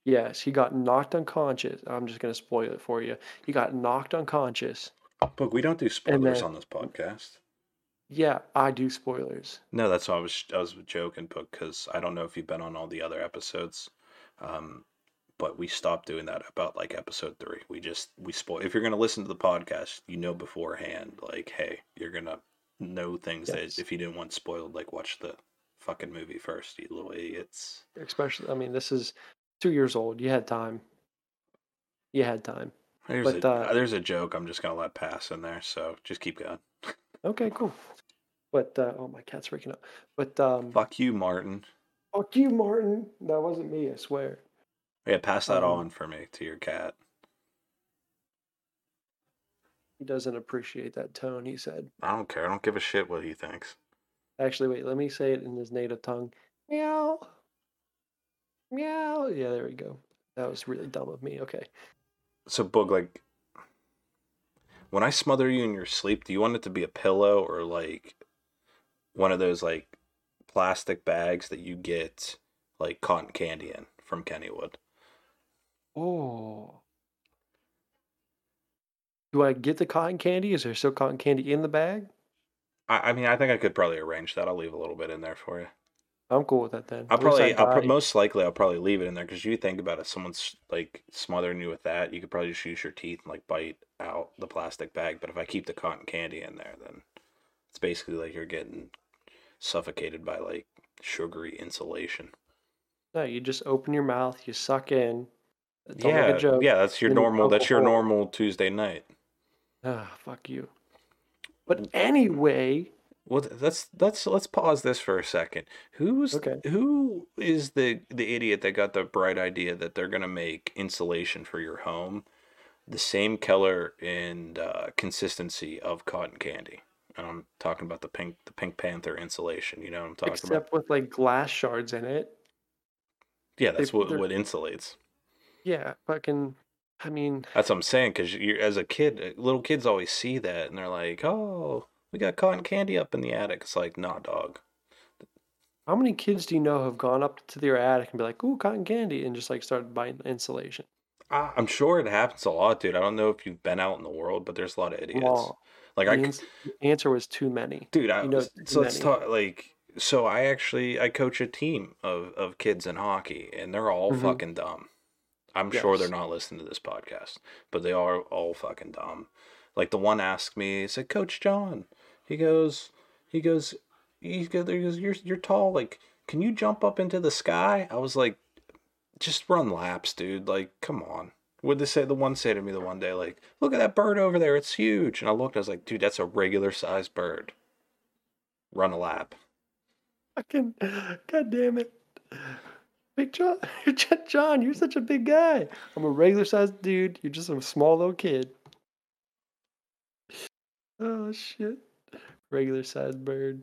Yes, he got knocked unconscious. I'm just going to spoil it for you. He got knocked unconscious. But we don't do spoilers then- on this podcast. Yeah, I do spoilers. no, that's why I was I was joking, because I don't know if you've been on all the other episodes, um, but we stopped doing that about like episode three. We just we spoil. If you're gonna listen to the podcast, you know beforehand, like, hey, you're gonna know things Yes. that if you didn't want spoiled, like watch the fucking movie first, you little idiots. Especially, I mean, this is two years old. You had time. You had time. There's But, a uh, there's a joke I'm just gonna let pass in there, so just keep going. Okay, cool. But uh, oh, my cat's waking up. But um, Fuck you, Martin. fuck you, Martin. That wasn't me. I swear. Yeah, pass that Um, on for me to your cat. He doesn't appreciate that tone. He said. I don't care. I don't give a shit what he thinks. Actually, wait. Let me say it in his native tongue. Meow. Meow. Yeah, there we go. That was really dumb of me. Okay. So, Boog, like, when I smother you in your sleep, do you want it to be a pillow or like one of those like plastic bags that you get like cotton candy in from Kennywood? Oh. Do I get the cotton candy? Is there still cotton candy in the bag? I, I mean, I think I could probably arrange that. I'll leave a little bit in there for you. I'm cool with that then. I'll At least I probably, I'll pro- most likely, I'll probably leave it in there because you think about it. Someone's like smothering you with that, you could probably just use your teeth and like bite out the plastic bag. But if I keep the cotton candy in there, then it's basically like you're getting suffocated by like sugary insulation. No, you just open your mouth, you suck in. Yeah, make a joke. yeah, that's your normal. That's your normal Tuesday night. Ah, fuck you. But anyway, Well, that's that's let's pause this for a second. Who's Okay. who is the the idiot that got the bright idea that they're gonna make insulation for your home the same color and uh, consistency of cotton candy? And I'm talking about the pink the Pink Panther insulation. You know what I'm talking about? except with like glass shards in it. Yeah, that's they- what what insulates. Yeah, fucking. I mean, That's what I'm saying. Because you as a kid, uh, little kids always see that and they're like, "Oh, we got cotton candy up in the attic." It's like, nah, dog. how many kids do you know have gone up to their attic and be like, "Ooh, cotton candy," and just like started buying insulation? I- I'm sure it happens a lot, dude. I don't know if you've been out in the world, but there's a lot of idiots. Well, like the I, the answer was too many. dude, I you know so let's many. talk. Like, so I actually I coach a team of of kids in hockey, and they're all Mhm. fucking dumb. I'm sure they're not listening to this podcast, but they are all fucking dumb. Like the one asked me, he said, "Coach John," he goes, he goes, he goes, "You're you're tall. Like, can you jump up into the sky?" I was like, "Just run laps, dude. Like, come on." Would they say? The one say to me the one day, like, "Look at that bird over there. It's huge." And I looked. I was like, "Dude, that's a regular sized bird. Run a lap." Fucking, god damn it. Big John, John, you're such a big guy. I'm a regular sized dude. You're just a small little kid. Oh shit. Regular sized bird.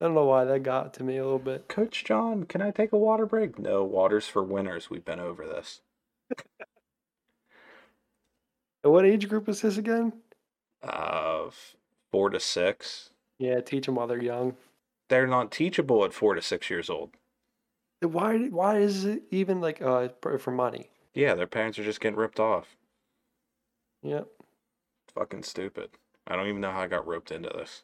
I don't know why that got to me a little bit. Coach John, can I take a water break? No, water's for winners. We've been over this. And what age group is this again? Uh, four to six. Yeah, teach them while they're young. They're not teachable at four to six years old. Why? Why is it even like uh for money? Yeah, their parents are just getting ripped off. Yep. Fucking stupid. I don't even know how I got roped into this.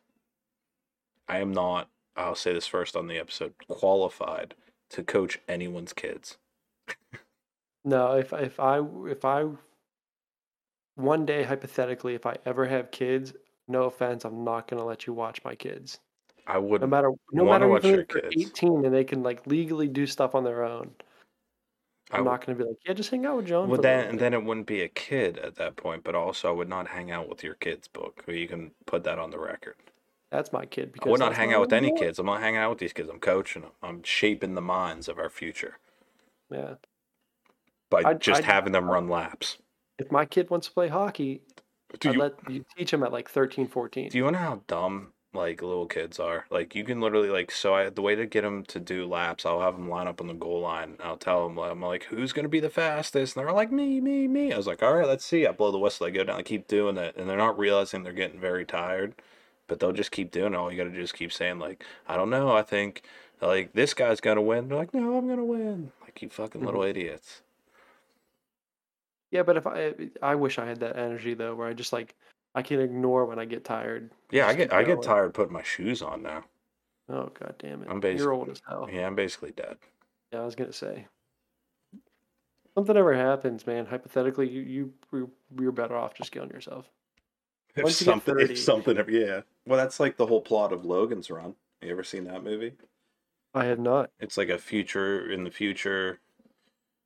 I am not, I'll say this first on the episode, qualified to coach anyone's kids. No, if if I if I one day hypothetically, if I ever have kids, no offense, I'm not gonna let you watch my kids. I would No matter no matter even if they're kids. 18 and they can like legally do stuff on their own. I'm w- not going to be like, yeah, just hang out with John. Well, then and then it wouldn't be a kid at that point, but also I would not hang out with your kid's book. You can put that on the record. that's my kid. Because I would not hang out with any boy. kids. I'm not hanging out with these kids. I'm coaching them. I'm shaping the minds of our future Yeah. by I'd- just I'd- having them run laps. If my kid wants to play hockey, Do I'd you, let you teach him at like 13, 14. do you know how dumb like little kids are? Like you can literally like so I the way to get them to do laps, I'll have them line up on the goal line. I'll tell them I'm like, who's gonna be the fastest? And they're like, me, me, me. I was like, all right, let's see. I blow the whistle. I go down. I keep doing it, and they're not realizing they're getting very tired, but they'll just keep doing it. All you got to do is keep saying like, I don't know. I think like this guy's gonna win. They're like, no, I'm gonna win. Like you fucking little mm-hmm. idiots. Yeah, but if I I wish I had that energy though, where I just like I can ignore when I get tired. Yeah, I get I get tired putting my shoes on now. Oh god damn it! I'm You're basically old as hell. yeah, I'm basically dead. Yeah, I was gonna say. Something ever happens, man. Hypothetically, you you you're, you're better off just killing yourself. If Once something, 30. if something, ever- yeah. Well, that's like the whole plot of Logan's Run. You ever seen that movie? I have not. It's like a future in the future,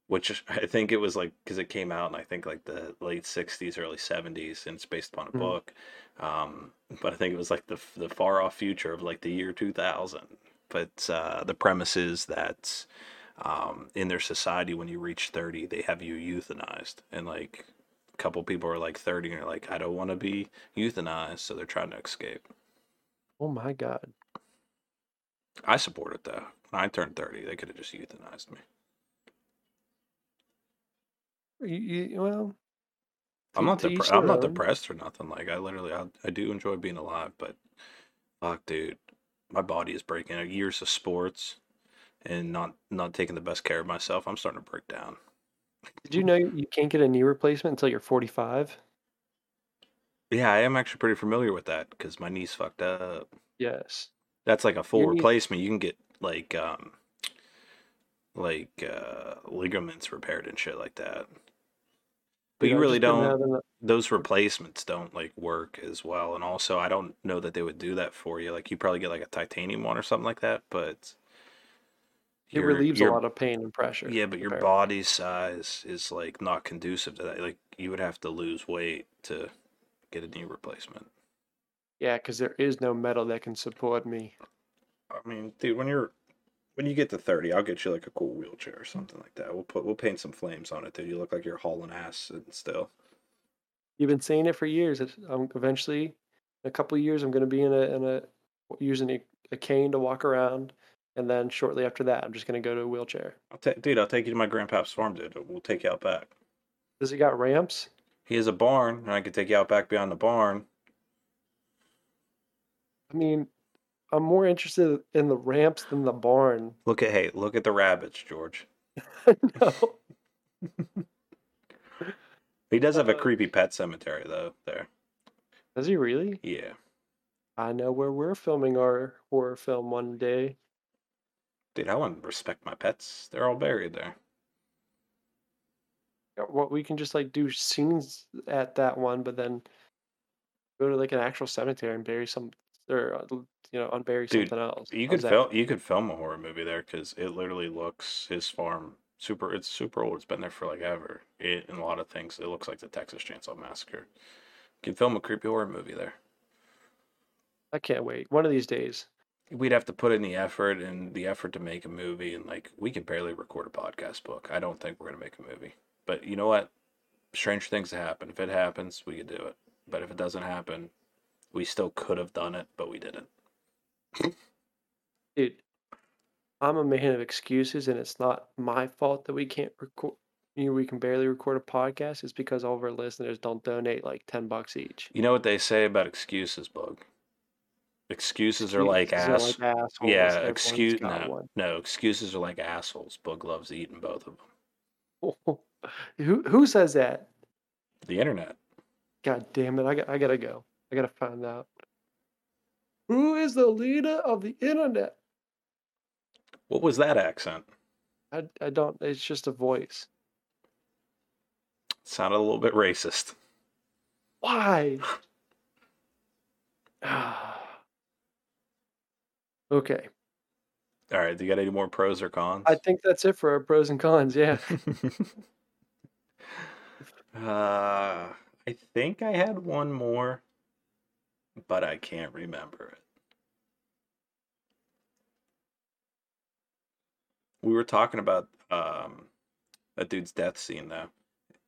which I think it was like because it came out in I think like the late '60s, early '70s, and it's based upon a Mhm. book. Um, but I think it was like the the far off future of like the year 2000. But uh, the premise is that um, in their society, when you reach 30, they have you euthanized, and like a couple people are like 30 and are like, I don't want to be euthanized, so they're trying to escape. Oh my god. I support it though. When I turned 30, they could have just euthanized me. You, you, well, I'm not depre- I'm not own. depressed or nothing. Like I literally, I, I do enjoy being alive, but fuck, dude, my body is breaking. Years of sports and not not taking the best care of myself. I'm starting to break down. Did you know you can't get a knee replacement until you're 45? Yeah, I am actually pretty familiar with that because my knee's fucked up. Yes. That's like a full Your knee- replacement. You can get like um like uh ligaments repaired and shit like that. But you I've really don't. those replacements don't like work as well and also i don't know that they would do that for you like you probably get like a titanium one or something like that but It relieves a lot of pain and pressure. yeah but your apparently. body size is like not conducive to that like you would have to lose weight to get a knee replacement Yeah, because there is no metal that can support me. I mean, dude, when you're when you get to 30, I'll get you like a cool wheelchair or something like that. We'll put we'll paint some flames on it, dude. You look like you're hauling ass and still. You've been saying it for years. It's, um, eventually, in a couple of years, I'm going to be in a in a using a, a cane to walk around, and then shortly after that, I'm just going to go to a wheelchair. I'll dude. I'll take you to my grandpa's farm, dude. We'll take you out back. Does he got ramps? he has a barn and i could take you out back beyond the barn I mean, I'm more interested in the ramps than the barn. look at hey look at the rabbits george no. he does have a Uh, creepy pet cemetery though there Does he really? yeah I know where we're filming our horror film one day. Dude, I wouldn't respect my pets. They're all buried there. What we can just like do scenes at that one, but then go to like an actual cemetery and bury some, or uh, you know, unbury Dude, something else. You could film you could film a horror movie there because it literally looks his farm super. It's super old. It's been there for like ever. It and a lot of things. It looks like the Texas Chainsaw Massacre. You can film a creepy horror movie there. I can't wait. One of these days. We'd have to put in the effort and the effort to make a movie, and like we can barely record a podcast book. I don't think we're gonna make a movie. But you know what? Strange things happen. If it happens, we could do it. But if it doesn't happen, we still could have done it, but we didn't. Dude, I'm a man of excuses, and it's not my fault that we can't record. You know, we can barely record a podcast. It's because all of our listeners don't donate like ten bucks each. You know what they say about excuses, Bug? Excuses are like ass. are like assholes. yeah, excuse no, one. no. Excuses are like assholes. Bug loves eating both of them. who who says that? The internet. God damn it! I got I gotta go. I gotta find out. Who is the leader of the internet? What was that accent? I I don't. It's just a voice. sounded a little bit racist. Why? okay. All right, do you got any more pros or cons? I think that's it for our pros and cons. Yeah. uh, I think I had one more, but I can't remember it. We were talking about um, that dude's death scene though.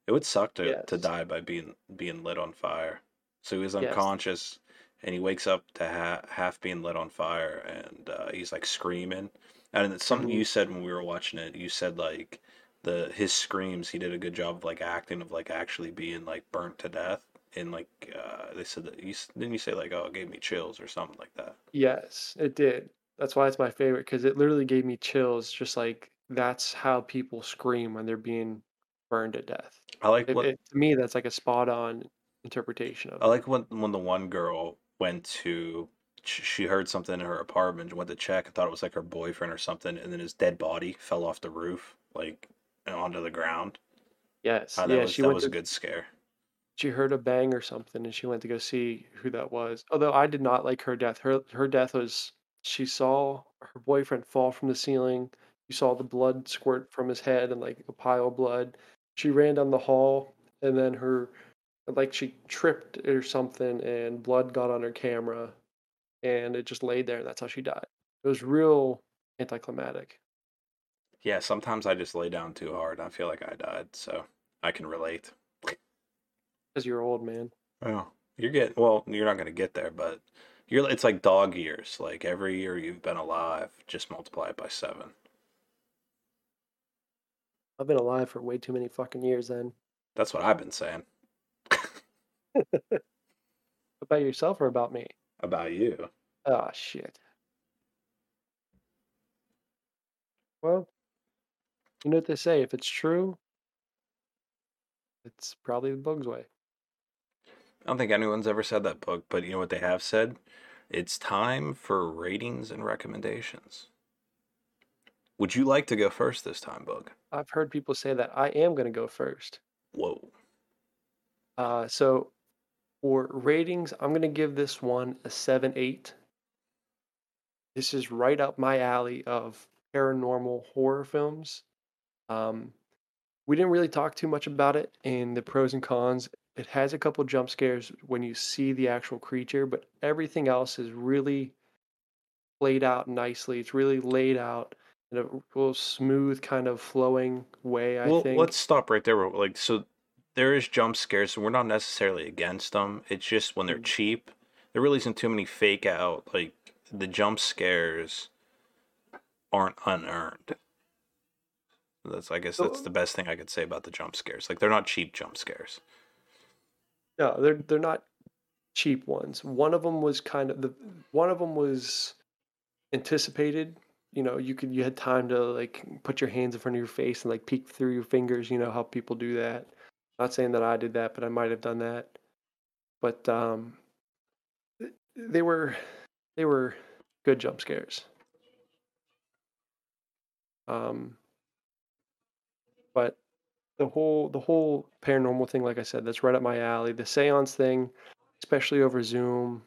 It would suck to, to die by being being lit on fire. So he was Yes. unconscious, and he wakes up to ha- half being lit on fire, and uh, he's like screaming. And it's something Mhm. you said when we were watching it. You said like the his screams. He did a good job of like acting of like actually being like burnt to death. And like uh, they said that you didn't you say like oh it gave me chills or something like that. Yes, it did. That's why it's my favorite because it literally gave me chills. Just like that's how people scream when they're being burned to death. I like It, what it, to me, that's like a spot on interpretation of I it. like when when the one girl went to she heard something in her apartment and went to check and thought it was like her boyfriend or something and then his dead body fell off the roof like onto the ground. Yes, Oh, that yeah. was She that was a good scare. She heard a bang or something, and she went to go see who that was. Although I did not like her death. Her her death was she saw her boyfriend fall from the ceiling. You saw the blood squirt from his head and like a pile of blood. She ran down the hall, and then her like she tripped or something, and blood got on her camera, and it just laid there, and that's how she died. It was real anticlimactic. Yeah, sometimes I just lay down too hard I feel like I died, so I can relate. Because you're old, man. Oh, you're getting well, you're not gonna get there, but you're it's like dog years. Like every year you've been alive, just multiply it by seven. I've been alive for way too many fucking years. Then That's what I've been saying about yourself or about me? about you. Oh shit. Well, you know what they say, if it's true, it's probably the bug's way. I don't think anyone's ever said that book, but you know what they have said? It's time for ratings and recommendations. Would you like to go first this time, Bug? I've heard people say that I am going to go first. Whoa. Uh, so for ratings, I'm going to give this one a 7 8. This is right up my alley of paranormal horror films. Um, we didn't really talk too much about it in the pros and cons. It has a couple jump scares when you see the actual creature, but everything else is really played out nicely. It's really laid out in a real smooth, kind of flowing way, I well, think. let's stop right there. Like, so there is jump scares, so we're not necessarily against them. It's just when they're Mm. cheap, there really isn't too many fake out. Like, the jump scares aren't unearned. That's, I guess, that's the best thing I could say about the jump scares. Like, they're not cheap jump scares. No, they're they're not cheap ones. One of them was kind of the one of them was anticipated. You know, you could you had time to like put your hands in front of your face and like peek through your fingers. You know how people do that. Not saying that I did that, but I might have done that. But um, they were they were good jump scares. Um, but the whole the whole paranormal thing, like I said, that's right up my alley. The seance thing, especially over Zoom,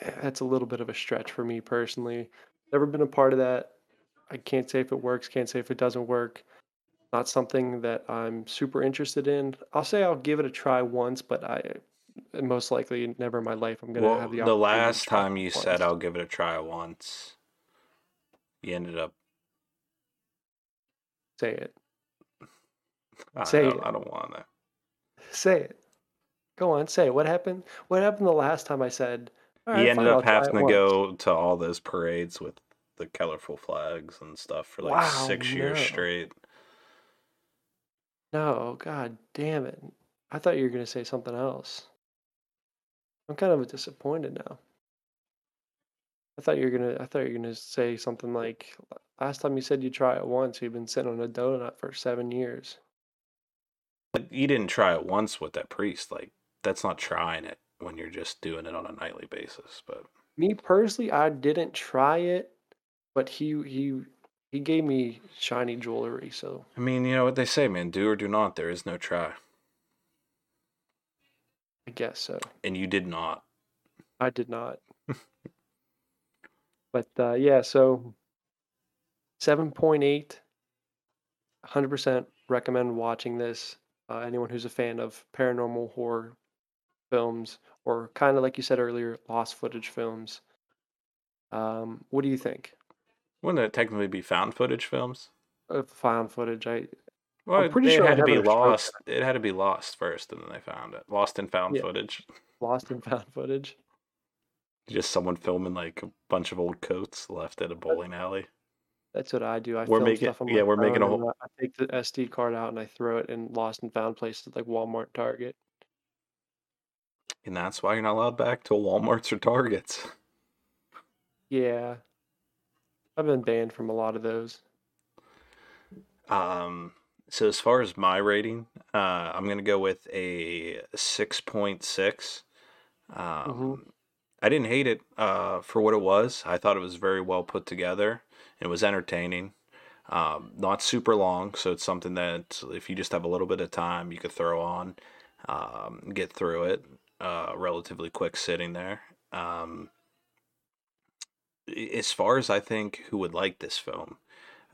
eh, that's a little bit of a stretch for me personally. Never been a part of that. I can't say if it works, can't say if it doesn't work. Not something that I'm super interested in. I'll say I'll give it a try once, but I most likely never in my life I'm gonna Well, have the the last time you once. said I'll give it a try once, you ended up. say it. I, Say don't, it. I don't want to. Say it. Go on, say it. What happened? What happened the last time I said? All He ended fine, up having to once." go to all those parades with the colorful flags and stuff for like Wow, six years straight. No, god damn it. I thought you were gonna say something else. I'm kind of disappointed now. I thought you were gonna I thought you were gonna say something like last time you said you try it once, you've been sitting on a donut for seven years. But you didn't try it once with that priest. Like that's not trying it when you're just doing it on a nightly basis. But Me personally, I didn't try it, but he he he gave me shiny jewelry, so I mean, you know what they say, man: do or do not. There is no try, I guess so. and you did not. I did not. but uh, yeah, so 7.8. 100% recommend watching this. Uh, anyone who's a fan of paranormal horror films or kind of like you said earlier, lost footage films. Um, what do you think? Wouldn't it technically be found footage films? Of found footage, I Well, I'm pretty it sure it had to be it a stroke lost. It had to be lost first, and then they found it. Lost and found Yeah. footage. lost and found footage. Just someone filming like a bunch of old coats left at a bowling alley. That's what I do. I We're film making- stuff on yeah, my we're making a phone and whole- I I take the SD card out and I throw it in lost and found places like Walmart, Target. And that's why you're not allowed back to Walmarts or Targets. Yeah. I've been banned from a lot of those. Um, so as far as my rating, uh, I'm gonna go with a six point six. Um, I didn't hate it uh, for what it was. I thought it was very well put together. It was entertaining. Um, not super long, so it's something that if you just have a little bit of time, you could throw on, um, get through it, uh, relatively quick sitting there. Um, as far as I think who would like this film,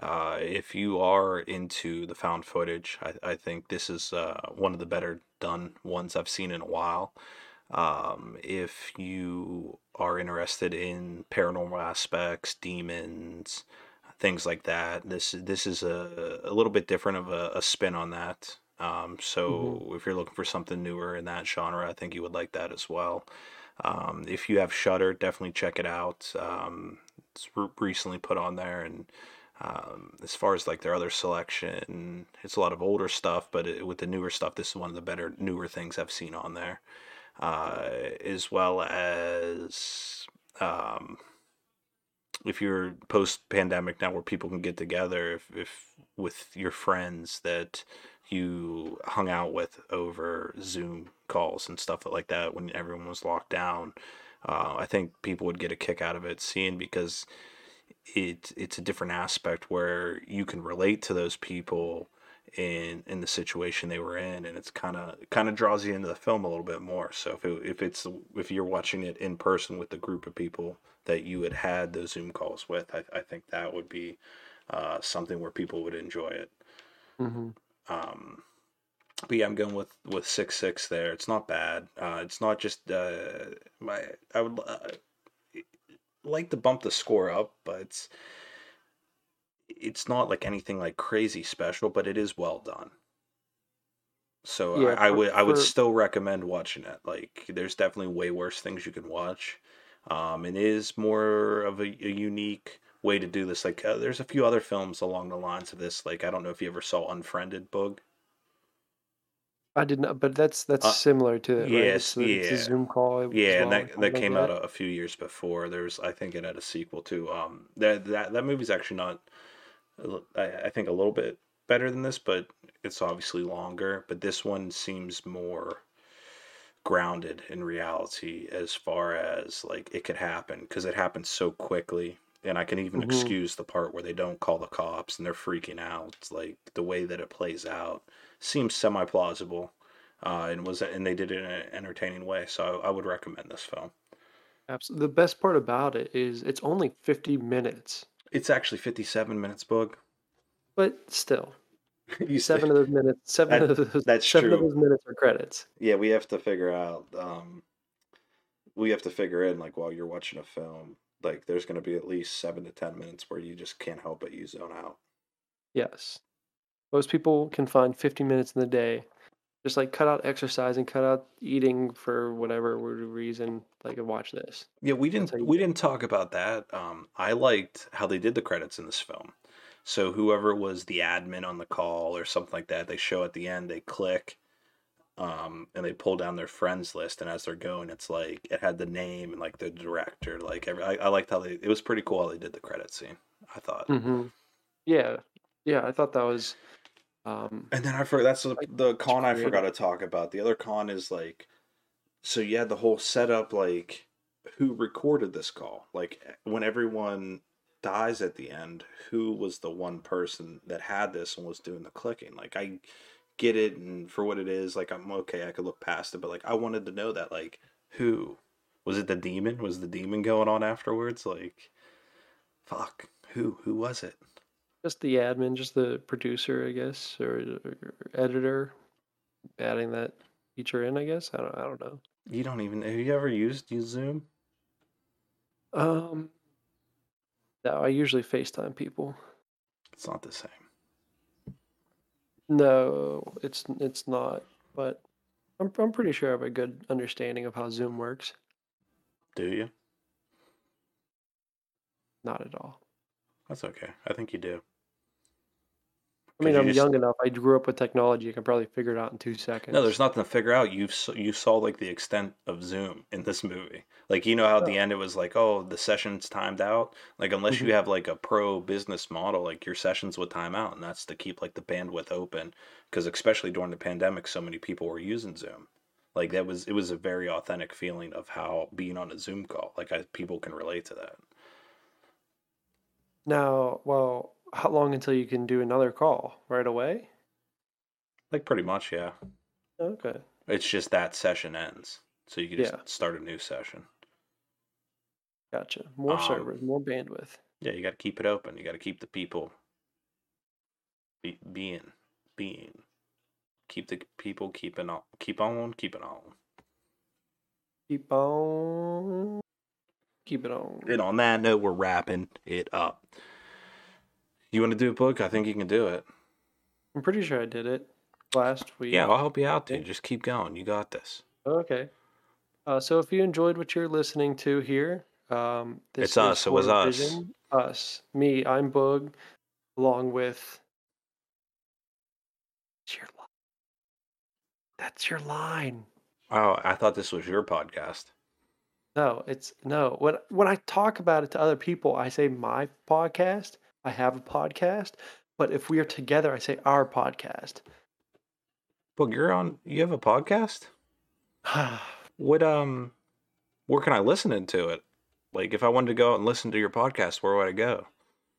uh, if you are into the found footage, I, I think this is uh, one of the better done ones I've seen in a while. Um, if you are interested in paranormal aspects, demons, things like that, this this is a, a little bit different of a, a spin on that. Um, so if you're looking for something newer in that genre, I think you would like that as well. Um, if you have Shudder, definitely check it out. Um, it's re- recently put on there, and um, as far as like their other selection, it's a lot of older stuff, but it, with the newer stuff, this is one of the better newer things I've seen on there. Uh, as well as um, if you're post pandemic now, where people can get together, if, if with your friends that you hung out with over Zoom calls and stuff like that when everyone was locked down. Uh, I think people would get a kick out of it seeing because it it's a different aspect where you can relate to those people in in the situation they were in and it's kind of kind of draws you into the film a little bit more so if it, if it's if you're watching it in person with the group of people that you had had those zoom calls with i, I think that would be uh, something where people would enjoy it hmm um, but yeah, I'm going with with six six there. It's not bad. Uh, it's not just uh, my. I would uh, like to bump the score up, but it's it's not like anything like crazy special, but it is well done. So Yeah, I, I for- would I would for- still recommend watching it. Like there's definitely way worse things you can watch. Um, it is more of a, a unique way to do this. Like uh, there's a few other films along the lines of this. Like I don't know if you ever saw Unfriended Bug. I did not, but that's that's Uh, similar to it, right? yes, It's, a- it's. Zoom call. Yeah, and that that like came out a, a few years before. There's I think it had a sequel too. Um, that that that movie's actually not. I, I think a little bit better than this, but it's obviously longer. But this one seems more grounded in reality as far as like it could happen because it happens so quickly. And I can even Mhm. excuse the part where they don't call the cops and they're freaking out. Like the way that it plays out seems semi plausible, uh, and was and they did it in an entertaining way. So I, I would recommend this film. Absolutely. The best part about it is it's only 50 minutes, It's actually fifty-seven minutes, book. but still, you seven of those minutes, seven That- of those, that's seven of those minutes are credits. Yeah, we have to figure out. Um, we have to figure in like while you're watching a film, like there's going to be at least seven to ten minutes where you just can't help but you zone out. Yes. Most people can find 50 minutes in the day. Just like cut out exercise and cut out eating for whatever reason. Like, watch this. Yeah, we didn't we didn't talk about that. Um, I liked how they did the credits in this film. So whoever was the admin on the call or something like that, they show at the end, they click, um, and they pull down their friends list, and as they're going, it's like it had the name and like the director. Like every, I, I liked how they. It was pretty cool how they did the credit scene. I thought. hmm Yeah. Yeah. I thought that was. Um, And then I forgot that's the, the con I forgot to talk about. The other con is like, so you had the whole setup like who recorded this call? Like when everyone dies at the end, who was the one person that had this and was doing the clicking? Like I get it and for what it is, like I'm okay, I could look past it, but like I wanted to know that like who was it the demon? Was the demon going on afterwards? Like fuck, who who was it? Just the admin, just the producer, I guess, or, or editor, adding that feature in. I guess I don't. I don't know. You don't even have you ever used use Zoom? Um, no, I usually FaceTime people. It's not the same. No, it's it's not. But I'm I'm pretty sure I have a good understanding of how Zoom works. Do you? Not at all. That's okay. I think you do. I mean, you I'm just- young enough. I grew up with technology. I can probably figure it out in two seconds. No, there's nothing to figure out. You you saw like the extent of Zoom in this movie. Like you know how at the end it was like, oh, the session's timed out. Like unless Mhm. you have like a pro business model, like your sessions would time out, and that's to keep like the bandwidth open. Because especially during the pandemic, so many people were using Zoom. Like that was it was a very authentic feeling of how being on a Zoom call. Like I, people can relate to that. Now, well, how long until you can do another call? Right away? Like pretty much, yeah. Okay. It's just that session ends, so you can just Yeah. start a new session. Gotcha. More Um, servers, more bandwidth. Yeah, you got to keep it open. You got to keep the people be, being being keep the people keeping on keep on keeping on. Keep on. Keep it on. And on that note, we're wrapping it up. You want to do a book? I think you can do it. I'm pretty sure I did it last week. Yeah, I'll help you out, dude. Just keep going. You got this. Okay. Uh, so if you enjoyed what you're listening to here, um, this It's us. It was us. Vision. Us. Me. I'm Boog, along with. That's your line. That's your line. Oh, I thought this was your podcast. No, it's no. When when I talk about it to other people, I say my podcast. I have a podcast, but if we are together, I say our podcast. Book, you're on. You have a podcast. What um, where can I listen into it? Like, if I wanted to go out and listen to your podcast, where would I go?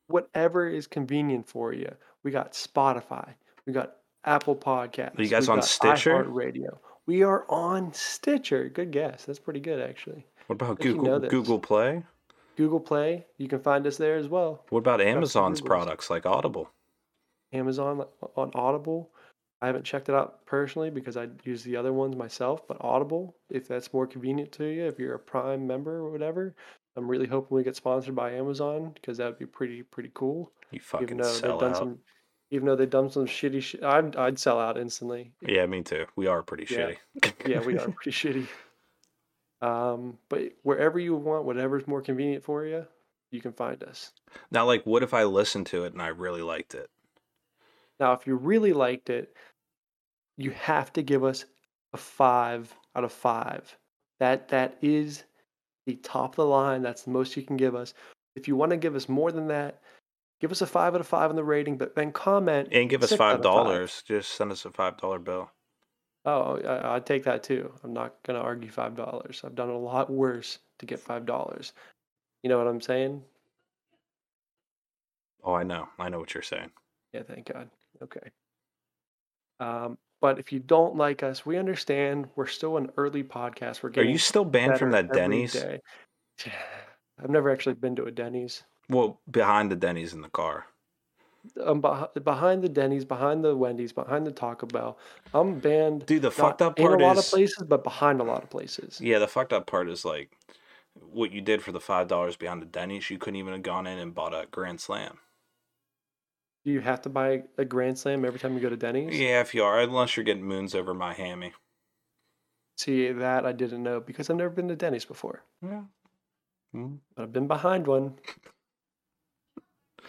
Whatever is convenient for you. We got Spotify. We got Apple Podcasts. Are you guys we on Stitcher? Radio. We are on Stitcher. Good guess. That's pretty good, actually. What about think you know Google. Google Play? Google Play. You can find us there as well. What about Amazon's products like Audible? Amazon on Audible. I haven't checked it out personally because I use the other ones myself, but Audible, if that's more convenient to you, if you're a Prime member or whatever, I'm really hoping we get sponsored by Amazon because that would be pretty pretty cool. You Even fucking though sell they've done out. some, even though they've done some shitty shit, I'd I'd sell out instantly. Yeah, me too. We are pretty Yeah. shitty. Yeah, we are pretty shitty. Um, but wherever you want, whatever's more convenient for you, you can find us. Now, like, what if I listened to it and I really liked it? Now, if you really liked it, you have to give us a five out of five. That that is the top of the line. That's the most you can give us. If you want to give us more than that, give us a five out of five on the rating, but then comment And give us six out five dollars. Just send us a five dollar bill. Oh, I, take that too. I'm not gonna argue five dollars. I've done a lot worse to get five dollars. You know what I'm saying? Oh, I know. I know what you're saying. Yeah, thank God. Okay. Um, but if you don't like us, we understand. We're still an early podcast. We're getting Are you still banned from that Denny's? day. I've never actually been to a Denny's. Well, behind the Denny's in the car. I'm beh- behind the Denny's, behind the Wendy's, behind the Taco Bell. I'm banned. Dude, the fucked up part in a lot is of places, but behind a lot of places. Yeah, the fucked up part is like what you did for the five dollars behind the Denny's. You couldn't even have gone in and bought a Grand Slam. Do you have to buy a Grand Slam every time you go to Denny's? Yeah, if you are, unless you're getting moons over my hammy. See, that I didn't know because I've never been to Denny's before. Yeah. Mm. But I've been behind one.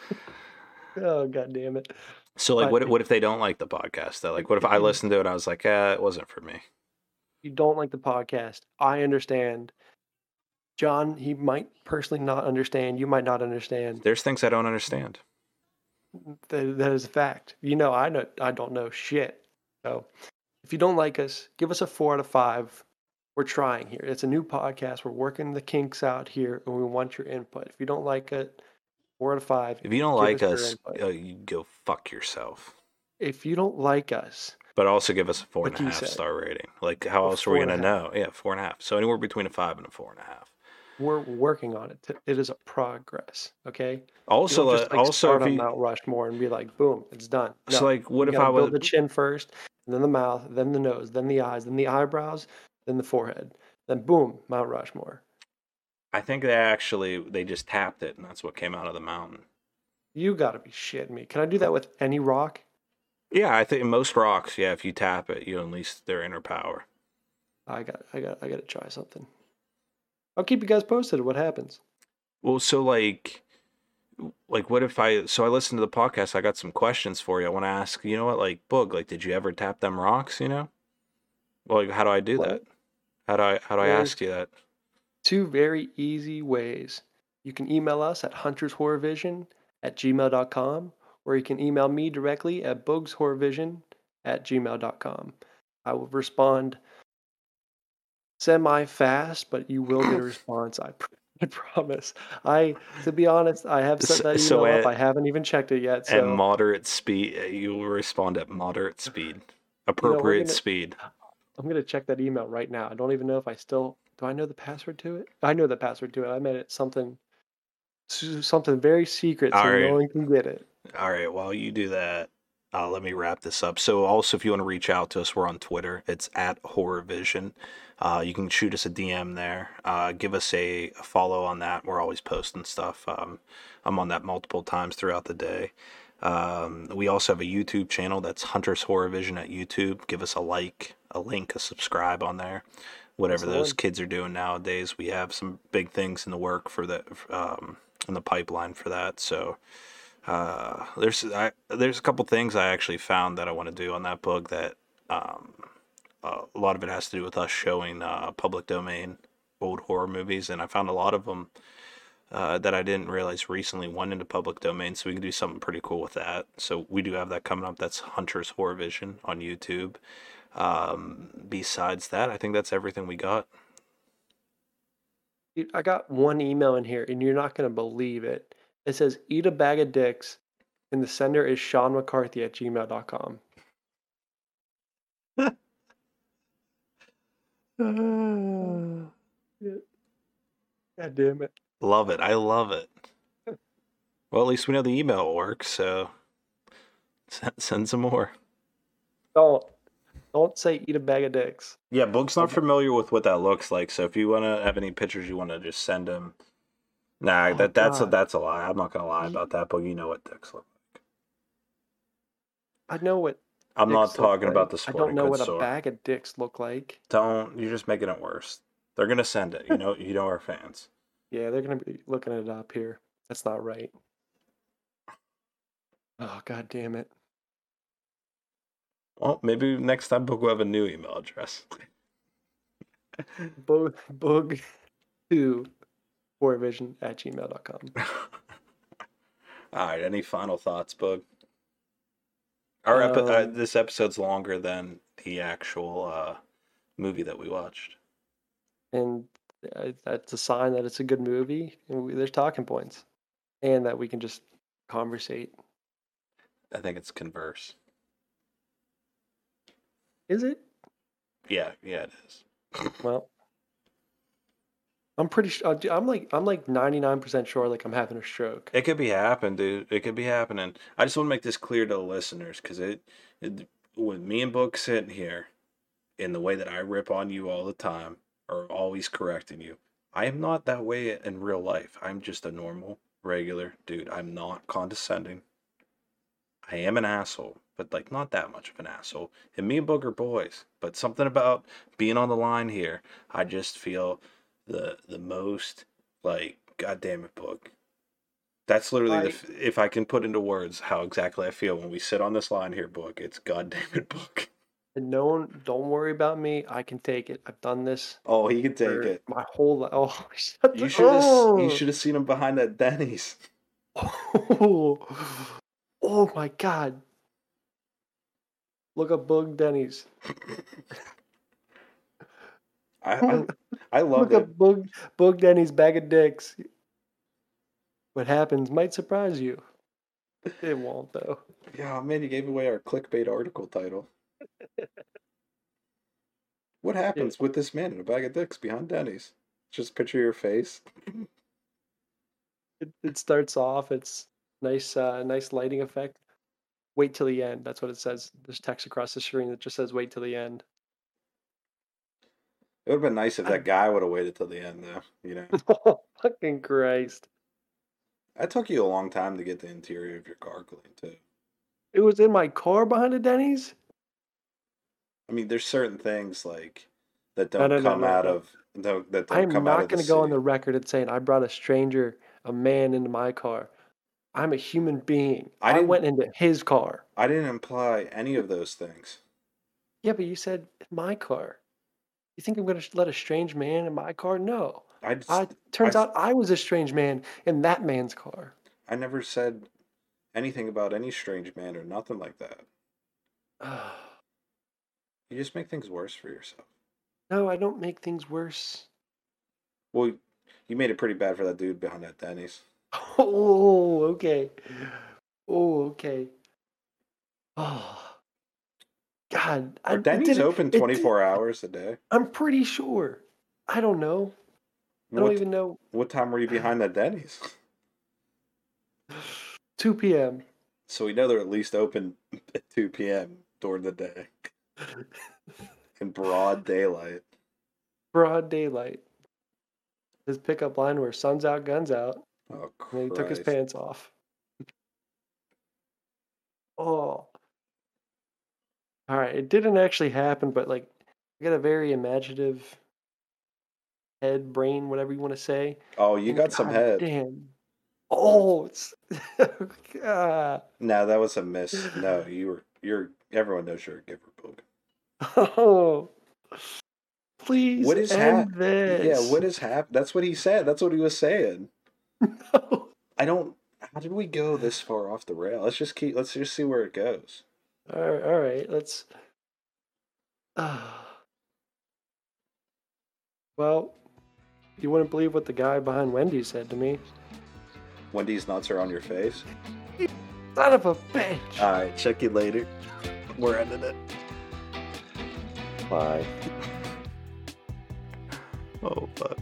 oh god damn it. So like, But- what what if they don't like the podcast? Though? Like, what if I listened to it? and I was like, eh, it wasn't for me. You don't like the podcast. I understand. John, he might personally not understand. You might not understand. There's things I don't understand. That, that is a fact. You know, I know I don't know shit. So if you don't like us, give us a four out of five. We're trying here. It's a new podcast. We're working the kinks out here, and we want your input. If you don't like it, four out of five. If you don't like us uh, you go fuck yourself. If you don't like us, But also give us a four and a half said. star rating. Like, how else are we gonna know? Yeah, four and a half. So anywhere between a five and a four and a half. we're working on it. It is a progress. Okay. Also, don't uh, just like also start if on you, Mount Rushmore and be like, boom, it's done. so like, what if I build the chin first, and then the mouth, then the nose, then the eyes, then the eyebrows, then the forehead, then boom, Mount Rushmore. I think they actually they just tapped it, and that's what came out of the mountain. You gotta be shitting me. Can I do that with any rock? Yeah, I think most rocks, yeah, if you tap it, you unleash their inner power. I got, I got, I got to try something. I'll keep you guys posted. What happens? Well, so like, like what if I? So I listened to the podcast. I got some questions for you. I want to ask. You know what? Like, Boog, like, did you ever tap them rocks? You know, well, like, how do I do What? that? How do I how do I ask you that? Two very easy ways. You can email us at huntershorrorvision at gmail.com, or you can email me directly at bugshorrorvision at gmail.com. I will respond semi fast, but you will get a response. I, pr- I promise. I, to be honest, I have set that email so up. I haven't even checked it yet. At moderate speed, uh, you will respond at moderate speed, appropriate gonna- speed. I'm gonna check that email right now. I don't even know if I still do. I know the password to it. I know the password to it. I made it something, something very secret, so Alright. no one can get it. All right, while you do that, uh, let me wrap this up. So, also, if you want to reach out to us, we're on Twitter. It's at Horror Vision. Uh, you can shoot us a DM there. Uh, give us a, a follow on that. We're always posting stuff. Um, I'm on that multiple times throughout the day. Um, we also have a YouTube channel that's Hunter's Horror Vision at YouTube. Give us a like, a link, a subscribe on there. Whatever the those kids are doing nowadays, we have some big things in the work for that, um, in the pipeline for that. So, uh, there's I, there's a couple things I actually found that I want to do on that book that um, uh, a lot of it has to do with us showing uh, public domain old horror movies, and I found a lot of them uh, that I didn't realize recently went into public domain, so we can do something pretty cool with that. So we do have that coming up. That's Hunter's Horror Vision on YouTube. Um, besides that, I think that's everything we got. Dude, I got one email in here, and you're not gonna believe it. It says "eat a bag of dicks," and the sender is Sean McCarthy at gmail.com. God damn it! Love it. I love it. Well, at least we know the email works, so send, send some more. Don't don't say "eat a bag of dicks." Yeah, Boog's not familiar with what that looks like, so if you want to have any pictures you want to just send him. Nah, Oh, that that's a, that's a lie. I'm not gonna lie about that, but you know what dicks look like. I know what. I'm not talking about the. I sporting don't know what a store. bag of dicks look like. Don't you're just making it worse. They're gonna send it. You know you know our fans. Yeah, they're gonna be looking it up here. That's not right. Oh god damn it! Well, maybe next time Boog will have a new email address. Boog boog two vision at gmail.com. All right. Any final thoughts, Boog? Our epi- uh, Um, this episode's longer than the actual uh, movie that we watched. and uh, that's a sign that it's a good movie and we, there's talking points and that we can just conversate I think it's Converse. Is it Yeah, yeah, it is. well i'm pretty sure uh, i'm like i'm like 99% sure like i'm having a stroke It could be happening, dude. It could be happening. I just want to make this clear to the listeners because it, it, with me and Boog sitting here, in the way that I rip on you all the time, or always correcting you, I am not that way in real life. I'm just a normal, regular dude. I'm not condescending. I am an asshole, but like not that much of an asshole. And me and Boog are boys, but something about being on the line here, I just feel the the most like, God damn it, Boog. That's literally the, I- f I can put into words how exactly I feel when we sit on this line here, Boog. It's goddamn it, Boog. and no one don't worry about me i can take it i've done this Oh, he can take it. my whole life oh shut You the- should have. oh! You should have seen him behind that Denny's. oh, oh my god look up bug denny's I I, I love Look it. up Boog, Boog Denny's bag of dicks. What happens might surprise you. It won't though. Yeah, man, you gave away our clickbait article title. what happens with this man in a bag of dicks behind Denny's? Just picture your face. It, it starts off. It's nice, uh, nice lighting effect. Wait till the end. That's what it says. There's text across the screen that just says "Wait till the end." It would have been nice if that guy would have waited till the end, though. You know, Fucking Christ! it took you a long time to get the interior of your car clean too. It was in my car behind the Denny's. I mean, there's certain things like that don't no, no, come no, out of don't, that don't I'm come out not of the going to go on the record and saying I brought a stranger, a man, into my car. I'm a human being. I I, went into his car. I didn't imply any of those things. Yeah, but you said my car. You think I'm going to let a strange man in my car? No. I just, I turns I- out I was a strange man in that man's car. I never said anything about any strange man or nothing like that. You just make things worse for yourself. no, I don't make things worse. Well, you made it pretty bad for that dude behind that Denny's. Oh, okay. Oh, okay. Oh, God. Are Denny's open it 24 hours a day? I'm pretty sure. I don't know. I don't What, even know. what time were you behind that Denny's? 2 p.m. So we know they're at least open at 2 p.m. during the day in broad daylight. Broad daylight. His pickup line where "Sun's out, guns out." Oh, And he took his pants off. oh. All right. It didn't actually happen, but like, I got a very imaginative head, brain, whatever you want to say. Oh, you and got some head. Damn. Oh, it's. Ah. No, that was a miss. No, you were. You're. Everyone knows you're a giver, Boog. oh. Please What is end hap- this. Yeah, what is happening? That's what he said. That's what he was saying. No. I don't. How did we go this far off the rail? Let's just keep. Let's just see where it goes. All right, all right. Let's. Uh, well, you wouldn't believe what the guy behind Wendy said to me. Wendy's nuts are on your face. Son of a bitch. All right, check you later. We're ending it. Bye. Oh fuck.